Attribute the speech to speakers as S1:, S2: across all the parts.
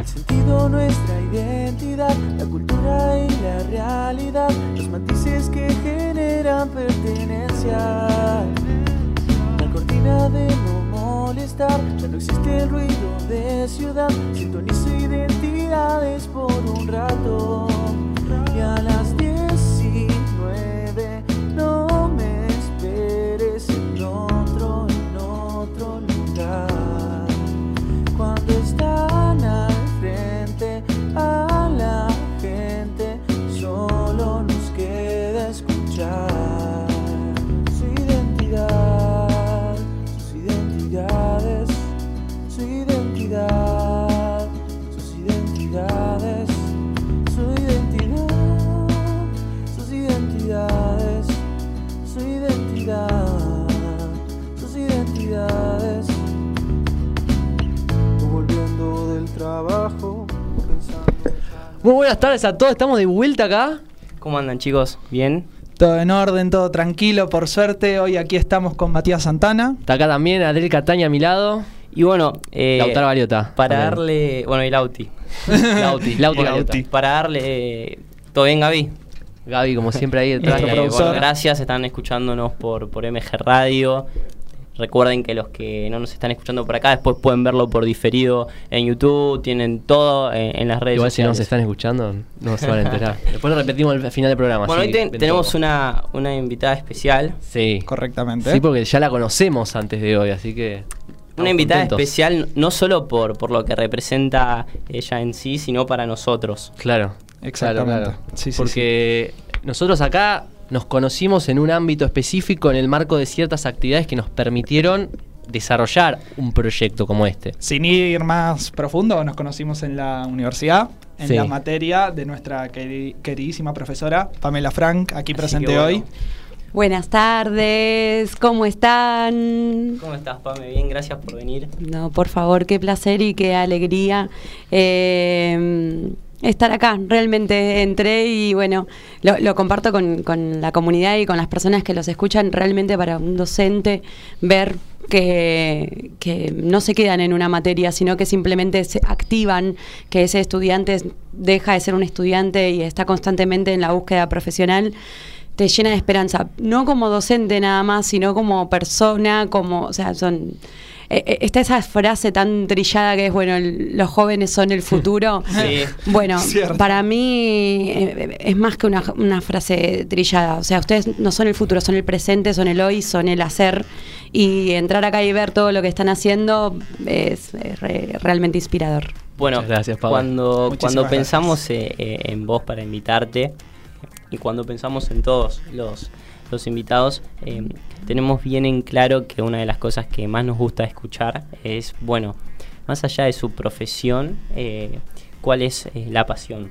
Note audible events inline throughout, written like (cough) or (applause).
S1: el sentido, nuestra identidad, la cultura y la realidad, los matices que generan pertenencia. La cortina de no molestar, ya no existe el ruido de ciudad, sintonizo identidades por un rato. Y a las
S2: Muy buenas tardes a todos, estamos de vuelta acá.
S3: ¿Cómo andan chicos? ¿Bien?
S4: Todo en orden, todo tranquilo, por suerte. Hoy aquí estamos con Matías Santana.
S2: Está acá también Adriel Cataña a mi lado.
S3: Y bueno, eh,
S2: Lautaro Galiota.
S3: para
S2: también.
S3: darle... Bueno, y Lauti. (laughs)
S2: Lauti, Lauti Galiota.
S3: Para darle... ¿Todo bien, Gaby?
S2: Gaby, como siempre ahí detrás.
S4: Nuestro
S3: Eh, bueno, gracias, están escuchándonos por, por MG Radio. Recuerden que los que no nos están escuchando por acá después pueden verlo por diferido en YouTube, tienen todo en, en las redes
S2: Igual si no se están escuchando, no se van a enterar. (laughs) Después lo repetimos al final del programa.
S3: Bueno, hoy tenemos una, una invitada especial.
S2: Sí.
S4: Correctamente.
S2: Sí, porque ya la conocemos antes de hoy, así que.
S3: Una invitada
S2: contentos.
S3: especial no solo por, por lo que representa ella en sí, sino para nosotros.
S2: Claro.
S4: Exactamente.
S2: Claro, claro.
S4: Sí, sí,
S2: porque nosotros acá nos conocimos en un ámbito específico en el marco de ciertas actividades que nos permitieron desarrollar un proyecto como este.
S4: Sin ir más profundo, nos conocimos en la universidad, en
S2: Sí.
S4: la materia de nuestra queri- queridísima profesora Pamela Frank, aquí
S3: Así
S4: presente
S3: bueno.
S4: hoy.
S5: Buenas tardes, ¿cómo están?
S3: ¿Cómo estás, Pame? Bien, gracias por venir.
S5: No, por favor, qué placer y qué alegría eh, estar acá. Realmente entré y bueno, lo, comparto con, con la comunidad y con las personas que los escuchan. Realmente para un docente ver que, que no se quedan en una materia, sino que simplemente se activan, que ese estudiante deja de ser un estudiante y está constantemente en la búsqueda profesional te llena de esperanza, no como docente nada más, sino como persona, como, o sea, son eh, eh, está esa frase tan trillada que es bueno, el- los jóvenes son el (laughs) futuro.
S3: Sí.
S5: Bueno, (laughs)
S4: Cierto.
S5: para mí eh, es más que una, una frase trillada, o sea, ustedes no son el futuro, son el presente, son el hoy, son el hacer y entrar acá y ver todo lo que están haciendo es, re- realmente inspirador.
S3: Bueno,
S2: Muchas gracias, Pablo.
S3: cuando,
S4: Muchísimas
S3: cuando
S4: gracias.
S3: pensamos eh, en vos para invitarte y cuando pensamos en todos los, los invitados, eh, tenemos bien en claro que una de las cosas que más nos gusta escuchar es, bueno, más allá de su profesión, eh, cuál es eh, la pasión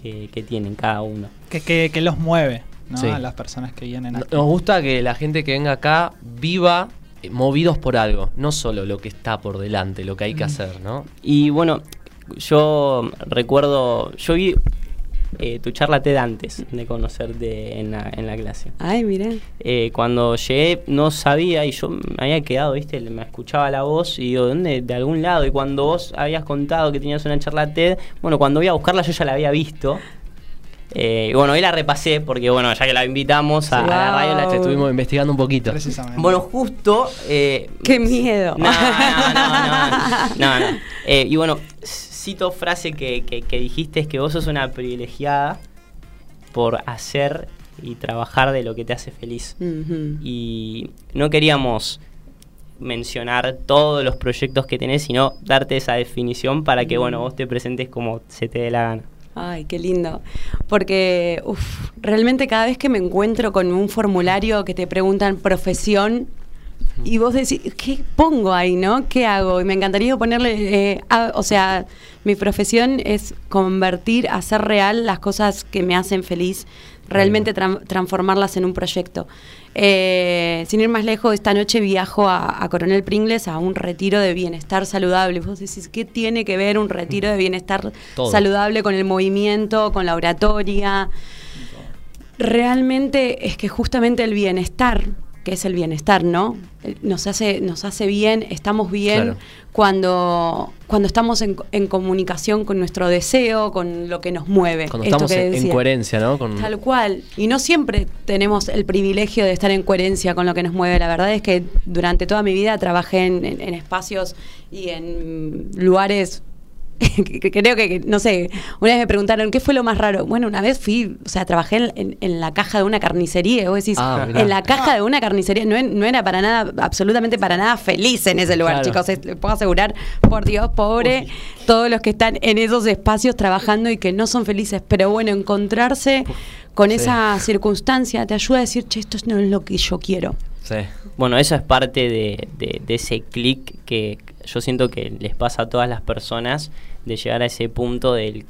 S3: que, que tienen cada uno.
S4: Que, que- que los mueve ¿no?
S2: Sí.
S4: a las personas que vienen aquí.
S2: Nos gusta que la gente que venga acá viva movidos por algo, no solo lo que está por delante, lo que hay que hacer, ¿no?
S3: Y bueno, yo recuerdo, yo vi eh, tu charla TED antes de conocerte en la, en la clase.
S5: Ay, mira.
S3: Eh, cuando llegué no sabía y yo me había quedado, viste, me escuchaba la voz y digo, ¿dónde? De algún lado. Y cuando vos habías contado que tenías una charla TED, bueno, cuando voy a buscarla yo ya la había visto. Eh, y bueno, hoy la repasé porque, bueno, ya que la invitamos a, a la radio, la
S2: estuvimos investigando un poquito.
S4: Precisamente.
S3: Bueno, justo... eh,
S5: Qué miedo.
S3: no, no, no, no, no, no. (laughs) Eh, y bueno, cito frase que, que, que dijiste, es que vos sos una privilegiada por hacer y trabajar de lo que te hace feliz. Y no queríamos mencionar todos los proyectos que tenés, sino darte esa definición para que, bueno, vos te presentes como se te dé la gana.
S5: Ay, qué lindo. Porque realmente cada vez que me encuentro con un formulario que te preguntan profesión y vos decís, ¿qué pongo ahí, no? ¿Qué hago? Y me encantaría ponerle, eh, a- o sea, mi profesión es convertir, hacer real las cosas que me hacen feliz, realmente tran- transformarlas en un proyecto. Eh, sin ir más lejos, esta noche viajo a, a Coronel Pringles a un retiro de bienestar saludable. Vos decís, ¿qué tiene que ver un retiro de bienestar
S2: Todo.
S5: saludable con el movimiento, con la oratoria? Realmente es que justamente el bienestar que es el bienestar, ¿no? Eh, Nos hace, nos hace bien, estamos bien
S2: Claro.
S5: cuando, cuando estamos en, en comunicación con nuestro deseo, con lo que nos mueve.
S2: Cuando
S5: Esto
S2: estamos
S5: que
S2: en, coherencia, ¿no? Con,
S5: Tal cual. Y no siempre tenemos el privilegio de estar en coherencia con lo que nos mueve. La verdad es que durante toda mi vida trabajé en espacios y en lugares. (laughs) Creo que, no sé, una vez me preguntaron, ¿qué fue lo más raro? Bueno, una vez fui, o sea, trabajé en, en- en la caja de una carnicería. y Vos decís,
S2: Ah,
S5: en la caja de una carnicería, no, en- no era para nada, absolutamente para nada feliz en ese lugar,
S2: Claro.
S5: chicos. Es- Les puedo asegurar, por Dios, pobre, todos los que están en esos espacios trabajando y que no son felices. Pero bueno, encontrarse con
S2: Sí.
S5: esa circunstancia te ayuda a decir, che, esto no es lo que yo quiero.
S2: Sí.
S3: Bueno, eso es parte de, de- de ese clic que yo siento que les pasa a todas las personas de llegar a ese punto del-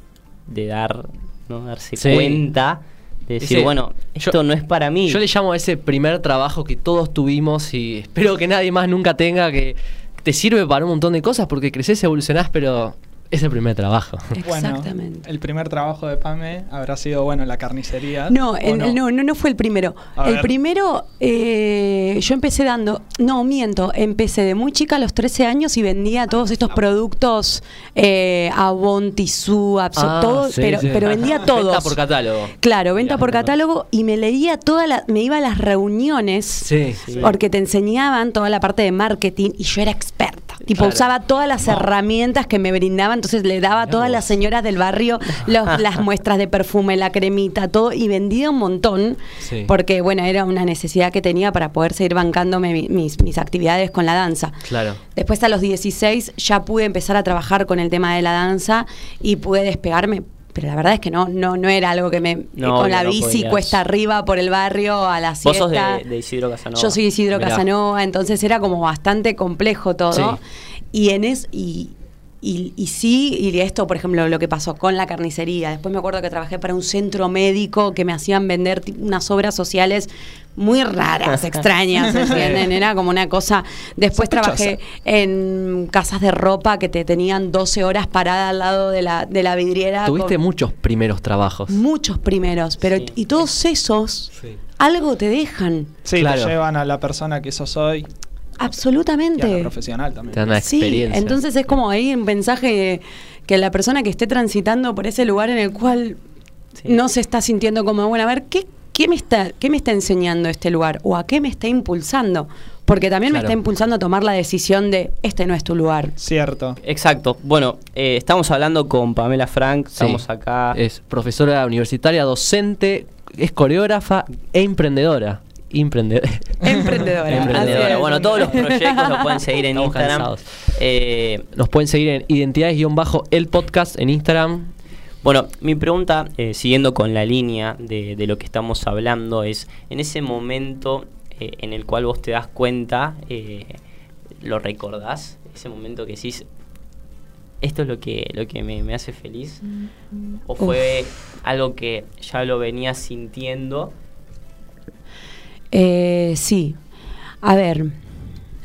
S3: de dar, ¿no? darse
S2: Sí.
S3: cuenta, de decir,
S2: Ese-
S3: bueno,
S2: yo-
S3: esto no es para mí.
S2: Yo le llamo a ese primer trabajo que todos tuvimos y espero que nadie más nunca tenga, que te sirve para un montón de cosas porque creces, evolucionás, pero es el primer trabajo.
S4: Bueno,
S5: Exactamente.
S4: el primer trabajo de Pame habrá sido, bueno, la carnicería.
S5: No,
S4: ¿o
S5: el- no? no, no, fue el primero.
S4: A
S5: el
S4: ver.
S5: primero, eh, yo empecé dando, no, miento, empecé de muy chica a los 13 años y vendía todos estos productos, eh, Avon, Abso,
S2: Ah,
S5: todo,
S2: sí,
S5: pero,
S2: sí.
S5: pero vendía todos.
S2: Venta por catálogo.
S5: Claro, venta
S2: Mirá,
S5: por catálogo y me leía toda la, me iba a las reuniones
S2: Sí, sí.
S5: porque te enseñaban toda la parte de marketing y yo era experta. Tipo,
S2: Claro.
S5: usaba todas las herramientas que me brindaban, entonces le daba a todas
S2: vos.
S5: las señoras del barrio los- (laughs) las muestras de perfume, la cremita, todo, y vendía un montón,
S2: Sí.
S5: porque bueno, era una necesidad que tenía para poder seguir bancándome mi- mis, mis actividades con la danza.
S2: Claro.
S5: Después a los 16 ya pude empezar a trabajar con el tema de la danza y pude despegarme. Pero la verdad es que no, no, no era algo que me
S3: No,
S5: con la
S3: no
S5: bici
S3: podías.
S5: cuesta arriba por el barrio a la
S3: Vos
S5: siesta.
S3: sos de, de Isidro Casanova.
S5: Yo soy Isidro
S2: Mirá.
S5: Casanova, entonces era como bastante complejo todo.
S2: Sí.
S5: Y en es, y, y, y sí, y esto, por ejemplo, lo que pasó con la carnicería. Después me acuerdo que trabajé para un centro médico que me hacían vender unas obras sociales muy raras, (laughs) extrañas, ¿entienden? Era como una cosa. Después
S4: Sospechosa.
S5: trabajé en casas de ropa que te tenían 12 horas parada al lado de la, de la vidriera.
S2: Tuviste
S5: con
S2: muchos primeros trabajos.
S5: muchos primeros, pero
S3: Sí.
S5: y todos esos
S2: Sí.
S5: algo te dejan.
S4: Sí,
S2: Claro.
S4: te llevan a la persona que sos hoy y a la
S5: Absolutamente.
S4: profesional también.
S2: Te dan una
S5: Sí,
S2: experiencia.
S5: entonces es como ahí un mensaje que la persona que esté transitando por ese lugar en el cual
S3: Sí.
S5: no se está sintiendo como, bueno, a ver, ¿qué, qué, me está, ¿qué me está enseñando este lugar? ¿O a qué me está impulsando? Porque también me está impulsando a tomar la decisión de, este no es tu lugar.
S4: Cierto.
S3: Exacto. Bueno, eh, estamos hablando con Pamela Frank,
S2: Sí.
S3: estamos acá.
S2: Es profesora universitaria, docente, es coreógrafa e emprendedora. (laughs) Emprendedora.
S5: Emprendedora.
S3: Bueno, todos los proyectos los pueden seguir en
S2: Estamos
S3: Instagram. Eh,
S2: Nos pueden seguir en identidades-el podcast en Instagram.
S3: Bueno, mi pregunta, eh, siguiendo con la línea de, de lo que estamos hablando, es en ese momento eh, en el cual vos te das cuenta, eh, ¿lo recordás? Ese momento que decís, esto es lo que, lo que me, me hace feliz. ¿O fue algo que ya lo venías sintiendo?
S5: Eh, sí. A ver,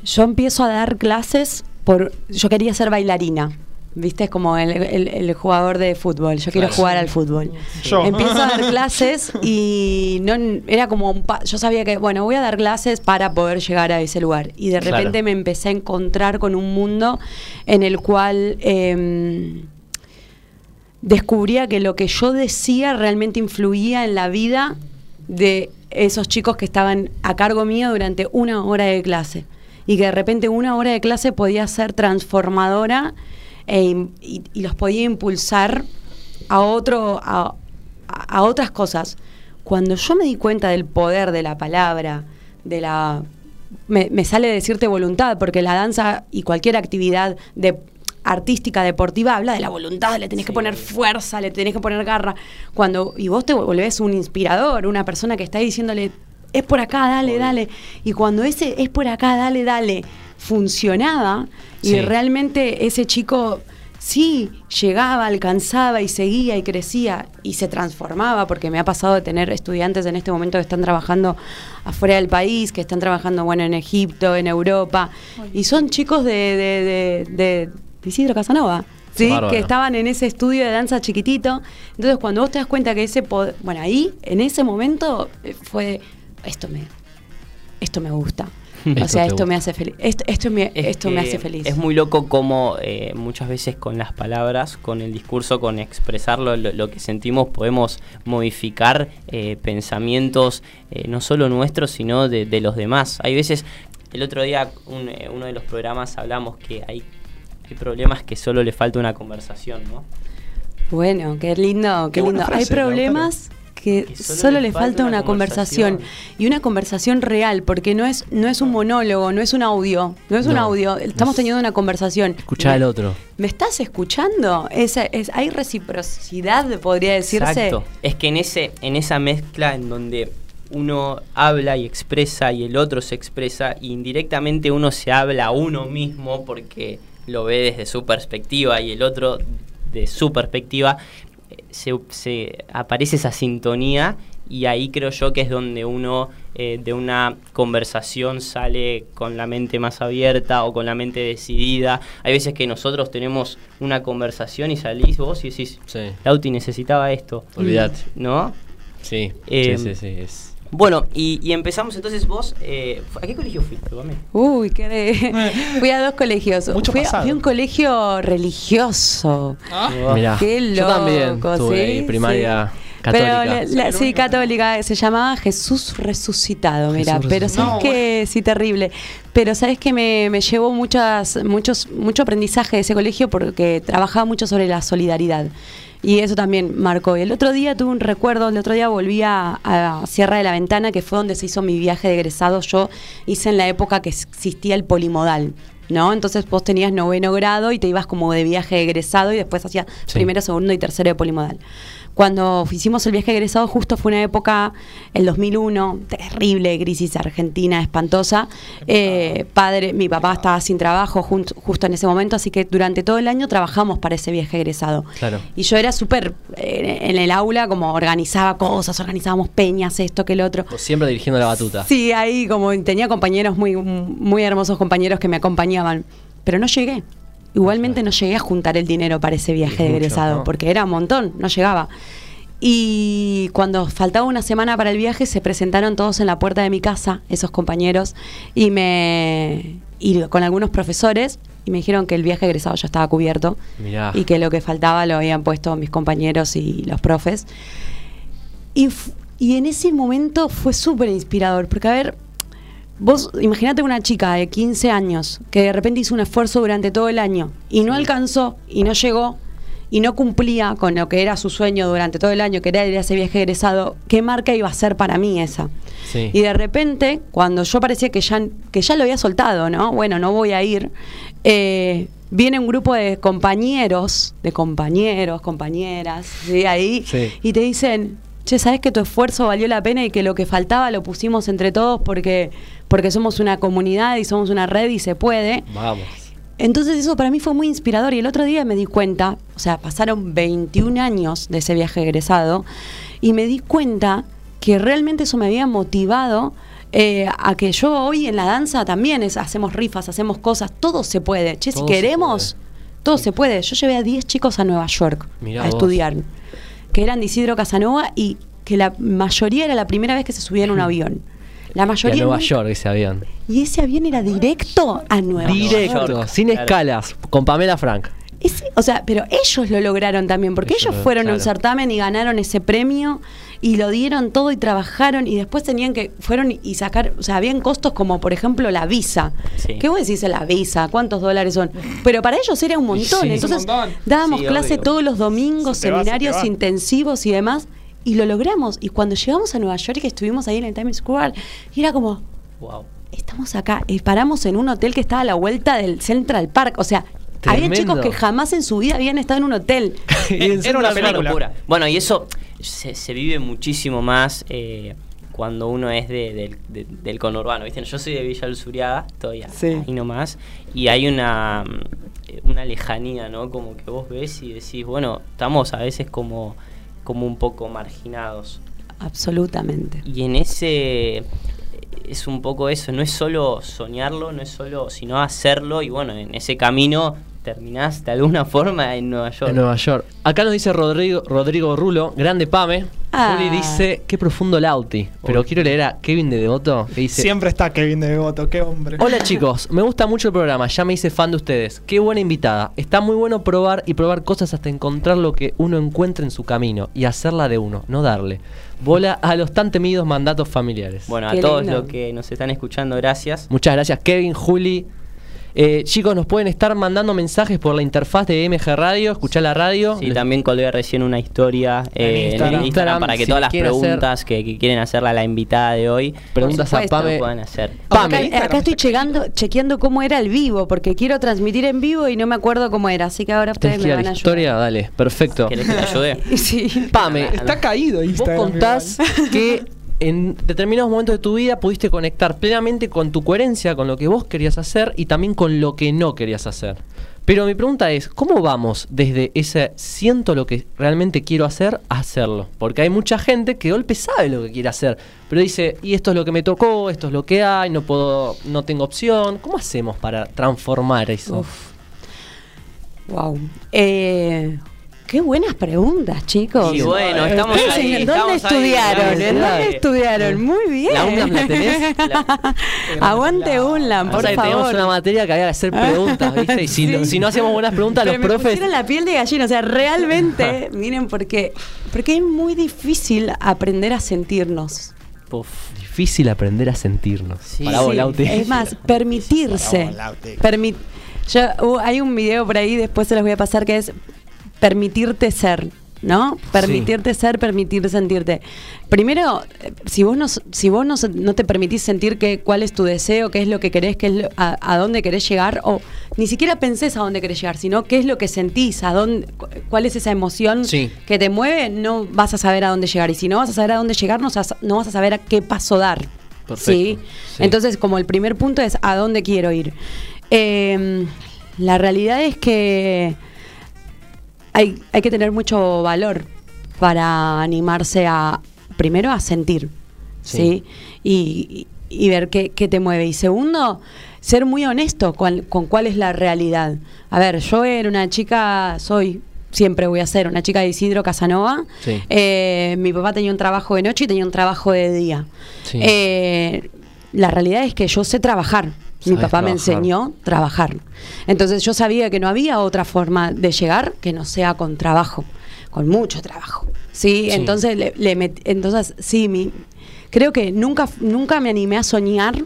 S5: yo empiezo a dar clases por. Yo quería ser bailarina. ¿Viste? Es como el, el- el jugador de fútbol. Yo quiero
S2: Claro.
S5: jugar al fútbol.
S4: Yo.
S5: Empiezo a dar (laughs) clases y no era como un pa- yo sabía que bueno voy a dar clases para poder llegar a ese lugar y de
S2: Claro.
S5: repente me empecé a encontrar con un mundo en el cual em, descubría que lo que yo decía realmente influía en la vida de esos chicos que estaban a cargo mío durante una hora de clase. Y que de repente una hora de clase podía ser transformadora e im- y, los podía impulsar a, otro, a- a otras cosas. Cuando yo me di cuenta del poder de la palabra, de la... Me, me sale decirte voluntad, porque la danza y cualquier actividad de artística, deportiva, habla de la voluntad, le tenés que poner fuerza, le tenés que poner garra. Cuando, y vos te volvés un inspirador, una persona que está diciéndole, es por acá, dale,
S3: Obvio.
S5: dale. Y cuando ese es por acá, dale, dale, funcionaba y realmente ese chico sí llegaba, alcanzaba y seguía y crecía y se transformaba, porque me ha pasado de tener estudiantes en este momento que están trabajando afuera del país, que están trabajando bueno en Egipto, en Europa, y son chicos de, de, de- de- de Isidro Casanova. ¿sí?
S2: Bárbaro.
S5: que estaban en ese estudio de danza chiquitito. Entonces, cuando vos te das cuenta que ese poder, bueno, ahí, en ese momento, eh, fue, esto me, esto me gusta. (laughs)
S2: Esto
S5: o sea, esto
S2: gusta.
S5: me hace feliz. Esto, esto, me,
S3: Es
S5: esto me hace feliz.
S3: Es muy loco como eh, muchas veces con las palabras, con el discurso, con expresarlo, lo, lo que sentimos, podemos modificar eh, pensamientos eh, no solo nuestros, sino de, de los demás. Hay veces, el otro día, un, uno de los programas hablamos que hay, hay problemas que solo le falta una conversación, ¿no?
S5: Bueno, qué lindo, qué,
S4: Qué
S5: lindo.
S4: frase,
S5: Hay problemas que,
S3: Que
S5: solo, le falta una conversación. y una conversación real, porque no es no es un monólogo, no es un audio, no es un audio, estamos
S2: es-
S5: teniendo una conversación.
S2: Escuchar al
S5: ¿Me-
S2: otro.
S5: ¿Me estás escuchando? Es, es, hay reciprocidad, podría decirse.
S3: Exacto. Es que en ese, en esa mezcla en donde uno habla y expresa y el otro se expresa, y indirectamente uno se habla a uno mismo porque lo ve desde su perspectiva y el otro de su perspectiva, eh, se, se aparece esa sintonía y ahí creo yo que es donde uno eh, de una conversación sale con la mente más abierta o con la mente decidida. Hay veces que nosotros tenemos una conversación y salís vos y decís,
S2: Sí.
S3: Lauti necesitaba esto.
S2: Olvídate.
S3: ¿No?
S2: Sí,
S3: Eh,
S2: sí, sí, sí, es-
S3: Bueno, y, y empezamos entonces vos. eh, ¿A qué colegio fuiste?
S5: Uy, qué de... (laughs) Fui a dos colegios.
S4: Mucho
S5: fui, a-
S4: pasado.
S5: fui a un colegio religioso.
S2: Mirá,
S5: Qué
S2: yo también
S5: loco,
S2: tuve
S5: sí,
S2: ahí primaria
S5: sí.
S2: católica.
S5: Pero la- la- sí, católica. Se llamaba Jesús Resucitado, mira. Pero sabes que sí, terrible. Pero sabes que me, me llevó muchas, muchos, mucho aprendizaje de ese colegio porque trabajaba mucho sobre la solidaridad. Y eso también marcó. El otro día tuve un recuerdo, el otro día volví a, a Sierra de la Ventana, que fue donde se hizo mi viaje de egresado. Yo hice en la época que existía el polimodal. ¿No? Entonces vos tenías noveno grado y te ibas como de viaje de egresado y después hacías
S2: Sí.
S5: primero, segundo y tercero de polimodal. Cuando hicimos el viaje egresado, justo fue una época, el 2001, terrible crisis argentina, espantosa. Eh, padre, mi papá estaba sin trabajo jun- justo en ese momento, así que durante todo el año trabajamos para ese viaje egresado.
S2: Claro.
S5: Y yo era súper eh, en el aula, como organizaba cosas, organizábamos peñas, esto, que el otro.
S2: Siempre dirigiendo la batuta.
S5: Sí, ahí como tenía compañeros muy, muy hermosos compañeros que me acompañaban, pero no llegué. Igualmente no llegué a juntar el dinero para ese viaje de egresado,
S2: ¿no?
S5: porque era un montón, no llegaba. Y cuando faltaba una semana para el viaje, se presentaron todos en la puerta de mi casa, esos compañeros, y me y con algunos profesores, y me dijeron que el viaje egresado ya estaba cubierto
S2: Mirá.
S5: y que lo que faltaba lo habían puesto mis compañeros y los profes. Y, y en ese momento fue súper inspirador, porque a ver, vos imagínate una chica de 15 años que de repente hizo un esfuerzo durante todo el año y no alcanzó y no llegó y no cumplía con lo que era su sueño durante todo el año, que era ir a ese viaje egresado, ¿qué marca iba a ser para mí esa?
S2: Sí.
S5: Y de repente, cuando yo parecía que ya, que ya lo había soltado, ¿no? Bueno, no voy a ir, eh, viene un grupo de compañeros, de compañeros, compañeras, ¿sí? ahí,
S2: Sí.
S5: y te dicen, che, ¿sabes que tu esfuerzo valió la pena y que lo que faltaba lo pusimos entre todos porque, porque somos una comunidad y somos una red y se puede?
S2: Vamos.
S5: Entonces eso para mí fue muy inspirador y el otro día me di cuenta, o sea, pasaron 21 años de ese viaje egresado y me di cuenta que realmente eso me había motivado eh, a que yo hoy en la danza también es, hacemos rifas, hacemos cosas, todo se puede. Che, si
S2: Todo
S5: queremos, todo se puede. Yo llevé a 10 chicos a Nueva York
S2: Mirá
S5: a
S2: vos.
S5: estudiar, que eran de Isidro Casanova y que la mayoría era la primera vez que se subían a un (laughs) avión. La
S2: Y a
S5: mayoría
S2: Nueva
S5: nunca-
S2: York ese avión.
S5: Y ese avión era directo a Nueva York.
S2: Directo, sin
S3: Claro.
S2: escalas, con Pamela Frank.
S5: O sea, pero ellos lo lograron también, porque
S2: Ellos
S5: ellos
S2: lo-
S5: fueron a un certamen y ganaron ese premio y lo dieron todo y trabajaron y después tenían que, fueron y sacar, o sea, habían costos como por ejemplo la visa.
S3: Sí.
S5: ¿Qué vos decís la visa? ¿Cuántos dólares son? Pero para ellos era un montón,
S2: sí.
S5: entonces
S4: Un montón.
S5: dábamos
S3: Sí,
S5: clase
S3: obvio.
S5: todos los domingos,
S4: Se
S5: seminarios
S4: va.
S5: intensivos y demás. Y lo logramos. Y cuando llegamos a Nueva York, que estuvimos ahí en el Times Square, y era como,
S3: Wow.
S5: estamos acá, eh, paramos en un hotel que estaba a la vuelta del Central Park. O sea, había chicos que jamás en su vida habían estado en un hotel. (laughs)
S2: Y en
S4: Era una película.
S3: locura. Bueno, y eso se, se vive muchísimo más eh, cuando uno es de- del- de- del conurbano. ¿viste? Yo soy de Villa Luzuriaga, estoy a-
S5: Sí.
S3: ahí nomás, y hay una, mm, una lejanía, ¿no? Como que vos ves y decís, bueno, estamos a veces como, como un poco marginados.
S5: Absolutamente.
S3: Y en ese es un poco eso, no es solo soñarlo, no es solo, sino hacerlo y bueno, en ese camino terminás de alguna forma en Nueva York.
S2: En Nueva York. Acá nos dice Rodrigo, Rodrigo Rulo, grande Pame.
S5: Ah.
S2: Juli dice, qué profundo Lauti. Pero quiero leer a Kevin de Devoto que dice...
S4: Siempre está Kevin de Devoto, qué hombre.
S2: Hola (laughs) chicos, me gusta mucho el programa, ya me hice fan de ustedes. Qué buena invitada. Está muy bueno probar y probar cosas hasta encontrar lo que uno encuentra en su camino y hacerla de uno, no darle. Bola a los tan temidos mandatos familiares.
S3: Bueno, a
S5: Qué
S3: todos
S5: lindo.
S3: los que nos están escuchando, gracias.
S2: Muchas gracias Kevin, Juli. Eh, chicos, nos pueden estar mandando mensajes por la interfaz de MG Radio, escuchar la radio.
S3: Sí,
S2: Les-
S3: también colgué recién una historia eh, en,
S4: Instagram.
S3: Instagram, para que
S2: Si
S3: todas las
S2: hacer-
S3: preguntas que, que quieren hacerle a la invitada de hoy
S2: Preguntas a. Pame.
S3: puedan hacer.
S2: Pame.
S5: Acá, estoy llegando, chequeando cómo era el vivo, porque quiero transmitir en vivo y no me acuerdo cómo era, así que ahora ustedes
S2: ¿Tenés que
S5: me
S2: a
S5: van
S2: la
S5: a
S2: historia?
S5: ayudar.
S2: Dale, perfecto.
S3: ¿Querés que te ayude? (laughs)
S5: Sí.
S2: Pame,
S4: Está caído
S2: Vos
S4: Instagram.
S2: contás (laughs) que en determinados momentos de tu vida pudiste conectar plenamente con tu coherencia, con lo que vos querías hacer y también con lo que no querías hacer. Pero mi pregunta es, ¿cómo vamos desde ese siento lo que realmente quiero hacer a hacerlo? Porque hay mucha gente que de golpe sabe lo que quiere hacer, pero dice, y esto es lo que me tocó, esto es lo que hay, no puedo, no tengo opción. ¿Cómo hacemos para transformar eso?
S5: Uf. Wow. Eh, qué buenas preguntas, chicos.
S3: Y bueno, estamos
S5: Ustedes,
S3: ahí,
S5: ¿en ¿Dónde estudiaron? ¿En dónde estudiaron? Muy bien.
S2: ¿La UNLAM la tenés? (laughs)
S5: Aguante UNLAM, por
S2: O sea, que teníamos
S5: favor.
S2: una materia que había que hacer preguntas, ¿viste? Y si, no-
S5: Sí.
S2: si no hacíamos buenas preguntas,
S5: Pero
S2: los
S5: me
S2: profes...
S5: pusieron la piel de gallina, o sea, realmente, (laughs) miren, porque, porque es muy difícil aprender a sentirnos.
S3: Puf.
S2: Difícil aprender a sentirnos.
S3: Sí.
S2: Para vos,
S5: Sí. Es más, permitirse.
S4: Para vos, Lauti.
S5: Permi- yo, uh, hay un video por ahí, después se los voy a pasar, que es permitirte ser. ¿No? Permitirte ser, permitir sentirte. Primero, si vos no, si vos no, no te permitís sentir que, cuál es tu deseo, qué es lo que querés, qué es lo- a, a dónde querés llegar, o ni siquiera pensés a dónde querés llegar, sino qué es lo que sentís, a dónde, cu- cuál es esa emoción
S2: Sí.
S5: que te mueve, no vas a saber a dónde llegar. Y si no vas a saber a dónde llegar, no, vas a- no vas a saber a qué paso dar.
S2: Perfecto,
S5: ¿sí?
S2: sí.
S5: Entonces, como el primer punto es a dónde quiero ir. Eh, la realidad es que hay, hay que tener mucho valor para animarse a, primero, a sentir, ¿sí?
S2: Sí.
S5: Y, y ver qué, qué te mueve. Y segundo, ser muy honesto con, con cuál es la realidad. A ver, yo era una chica, soy, siempre voy a ser una chica de Isidro Casanova.
S2: Sí.
S5: Eh, mi papá tenía un trabajo de noche y tenía un trabajo de día.
S2: Sí.
S5: Eh, la realidad es que yo sé trabajar. Mi papá me enseñó trabajar. Entonces yo sabía que no había otra forma de llegar que no sea con trabajo, con mucho trabajo. Sí,
S2: Sí.
S5: entonces le, le met- entonces sí, mi, creo que nunca nunca me animé a soñar,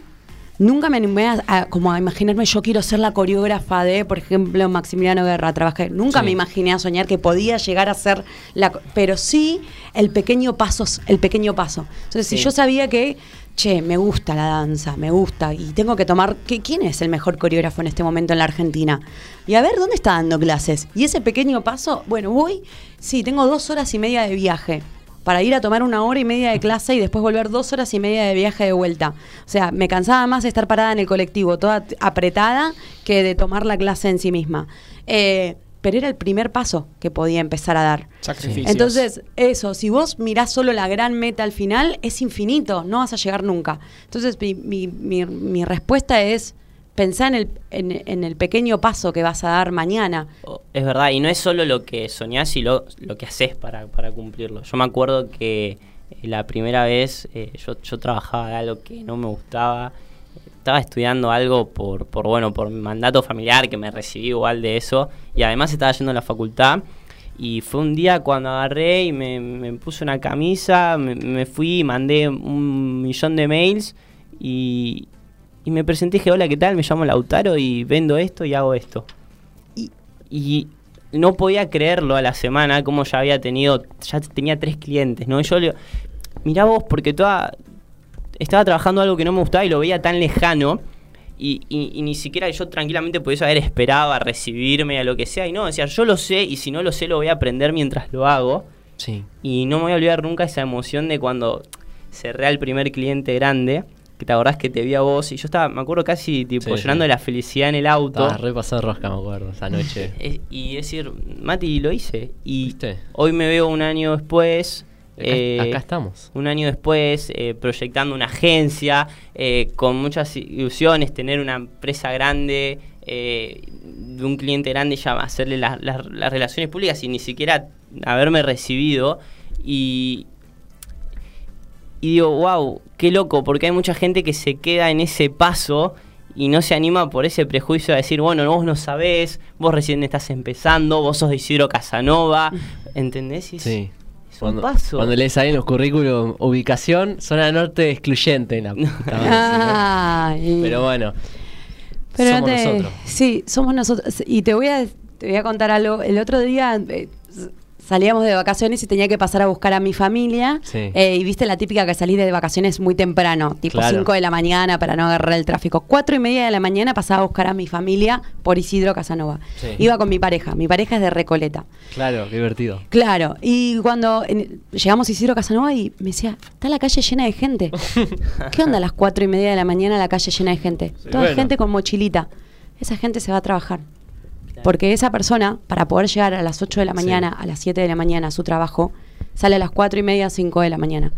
S5: nunca me animé a, a- como a imaginarme yo quiero ser la coreógrafa de, por ejemplo, Maximiliano Guerra, trabajé, nunca
S2: Sí.
S5: me imaginé a soñar que podía llegar a ser la pero sí el pequeño paso, el pequeño paso. Entonces, si yo sabía que che, me gusta la danza, me gusta, y tengo que tomar, ¿qué, ¿quién es el mejor coreógrafo en este momento en la Argentina? Y a ver, ¿dónde está dando clases? Y ese pequeño paso, bueno, voy, sí, tengo dos horas y media de viaje para ir a tomar una hora y media de clase y después volver dos horas y media de viaje de vuelta. O sea, me cansaba más de estar parada en el colectivo, toda apretada, que de tomar la clase en sí misma. Eh, pero era el primer paso que podía empezar a dar.
S4: Sacrificios.
S5: Entonces, eso, si vos mirás solo la gran meta al final, es infinito, no vas a llegar nunca. Entonces, mi, mi- mi- mi respuesta es pensar en el, en, en el pequeño paso que vas a dar mañana.
S3: Oh, Es verdad, y no es solo lo que soñás y lo, lo que haces para, para cumplirlo. Yo me acuerdo que eh, la primera vez eh, yo, yo trabajaba de algo que no me gustaba. Estaba estudiando algo por, por, bueno, por mi mandato familiar, que me recibí igual de eso. Y además estaba yendo a la facultad. Y fue un día cuando agarré y me, me puse una camisa, me, me fui y mandé un millón de mails. Y, y me presenté y dije, hola, ¿qué tal? Me llamo Lautaro y vendo esto y hago esto. Y, y no podía creerlo a la semana, como ya había tenido, ya tenía tres clientes, ¿no? Y yo le digo, mirá vos, porque toda, estaba trabajando algo que no me gustaba y lo veía tan lejano. Y, y- y ni siquiera yo tranquilamente pudiese haber esperado a recibirme, a lo que sea. Y no, decía, yo lo sé y si no lo sé lo voy a aprender mientras lo hago.
S2: Sí.
S3: Y no me voy a olvidar nunca esa emoción de cuando cerré al primer cliente grande, que te acordás que te vi a vos, y yo estaba, me acuerdo casi tipo
S2: Sí,
S3: llorando
S2: sí.
S3: de la felicidad en el auto.
S2: Estaba re pasado de rosca, me acuerdo, esa noche. (laughs)
S3: Eh, y decir, Mati, lo hice. Y
S2: ¿Viste?
S3: hoy me veo un año después,
S2: acá,
S3: eh,
S2: acá estamos.
S3: un año después, eh, proyectando una agencia, eh, con muchas ilusiones, tener una empresa grande, de un cliente grande, ya hacerle la- la- las relaciones públicas y ni siquiera haberme recibido. Y, y digo, wow, qué loco, porque hay mucha gente que se queda en ese paso y no se anima por ese prejuicio a decir, bueno, vos no sabés, vos recién estás empezando, vos sos de Isidro Casanova, (laughs) ¿entendés? Y es- es un
S2: Cuando,
S3: paso.
S2: cuando lees ahí en los currículum ubicación, zona norte excluyente. La puta. (laughs) Pero bueno,
S5: Pero
S2: somos
S5: no te-
S2: nosotros.
S5: Sí, somos nosotros. Y te voy a, te voy a contar algo. El otro día eh, salíamos de vacaciones y tenía que pasar a buscar a mi familia.
S2: Sí.
S5: Eh, y viste la típica que salís de vacaciones muy temprano, tipo
S2: Claro.
S5: 5 de la mañana para no agarrar el tráfico. Cuatro y media de la mañana pasaba a buscar a mi familia por Isidro Casanova.
S2: Sí.
S5: Iba con mi pareja. Mi pareja es de Recoleta.
S2: Claro, qué divertido.
S5: Claro, y cuando en- llegamos a Isidro Casanova y me decía, está la calle llena de gente. (laughs) ¿Qué onda a las cuatro y media de la mañana la calle llena de gente?
S2: Sí,
S5: Toda
S2: bueno.
S5: gente con mochilita. Esa gente se va a trabajar. Porque esa persona, para poder llegar a las 8 de la
S2: Sí.
S5: mañana, a las 7 de la mañana a su trabajo, sale a las cuatro y media, 5 de la mañana.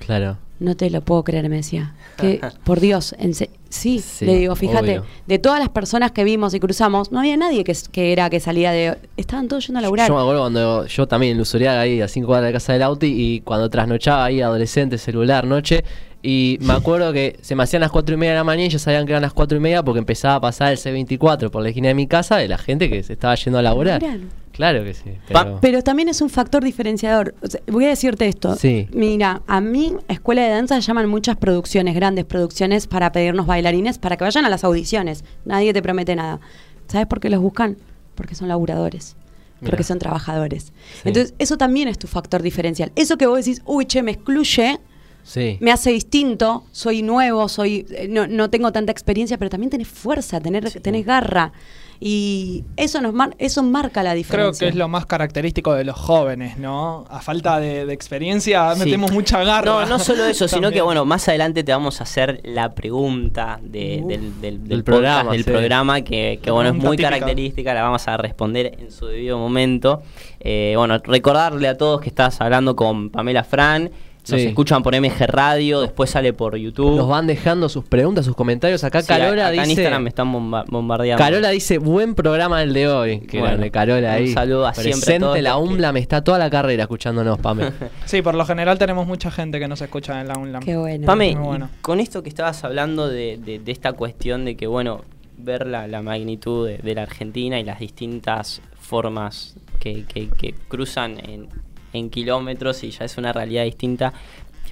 S2: Claro.
S5: No te lo puedo creer, me decía. Que, (laughs) por Dios, en sí,
S2: Sí,
S5: le digo, fíjate,
S2: obvio.
S5: de todas las personas que vimos y cruzamos, no había nadie que, era que salía de... Estaban todos yendo a laburar.
S2: Yo me acuerdo cuando yo también en Lusuriaga ahí a 5 cuadras de casa del Auti y cuando trasnochaba ahí adolescente, celular, noche. Y me acuerdo que se me hacían las 4 y media de la mañana y ya sabían que eran las 4 y media porque empezaba a pasar el C24 por la esquina de mi casa de la gente que se estaba yendo a laburar.
S5: Laburar.
S2: Claro que sí. Pero,
S5: Pero también es un factor diferenciador. O sea, voy a decirte esto.
S2: Sí.
S5: Mira, a mí, escuela de danza, llaman muchas producciones, grandes producciones, para pedirnos bailarines para que vayan a las audiciones. Nadie te promete nada. ¿Sabes por qué los buscan? Porque son laburadores. Porque
S2: Mira.
S5: son trabajadores.
S2: Sí.
S5: Entonces, eso también es tu factor diferencial. Eso que vos decís, uy, che, me excluye,
S2: sí.
S5: me hace distinto, soy nuevo, soy eh, no, no tengo tanta experiencia, pero también tenés fuerza, tener, tenés garra. Y eso nos mar- eso marca la
S4: Creo
S5: diferencia.
S4: que es lo más característico de los jóvenes, ¿no? A falta de, de experiencia
S3: Sí.
S4: metemos mucha garra.
S3: No, no solo eso, sino que (laughs) bueno, más adelante te vamos a hacer la pregunta de-
S5: Uf.
S3: del, del, del podcast,
S2: programa,
S3: del
S2: sí.
S3: programa, que, bueno, es muy
S4: típica.
S3: característica, la vamos a responder en su debido momento. Eh, bueno, recordarle a todos que estás hablando con Pamela Fran, nos
S2: Sí.
S3: escuchan por MG Radio, después sale por YouTube.
S2: Nos van dejando sus preguntas, sus comentarios. Acá
S3: Sí,
S2: Carola
S3: acá en
S2: dice.
S3: Instagram me están bomba- bombardeando.
S2: Carola dice, buen programa el de hoy. Que
S3: Bueno,
S2: grande, Carola
S3: un
S2: ahí.
S3: saludo a siempre a
S2: la
S3: los que-
S2: UMBLA, me está toda la carrera escuchándonos, Pame. (laughs)
S4: Sí, por lo general tenemos mucha gente que nos escucha en la UNLAM.
S5: Qué bueno.
S3: Pame,
S4: Muy bueno.
S3: y con esto que estabas hablando de, de- de esta cuestión de que, bueno, ver la, la magnitud de, de la Argentina y las distintas formas que, que- que cruzan en, en kilómetros y ya es una realidad distinta,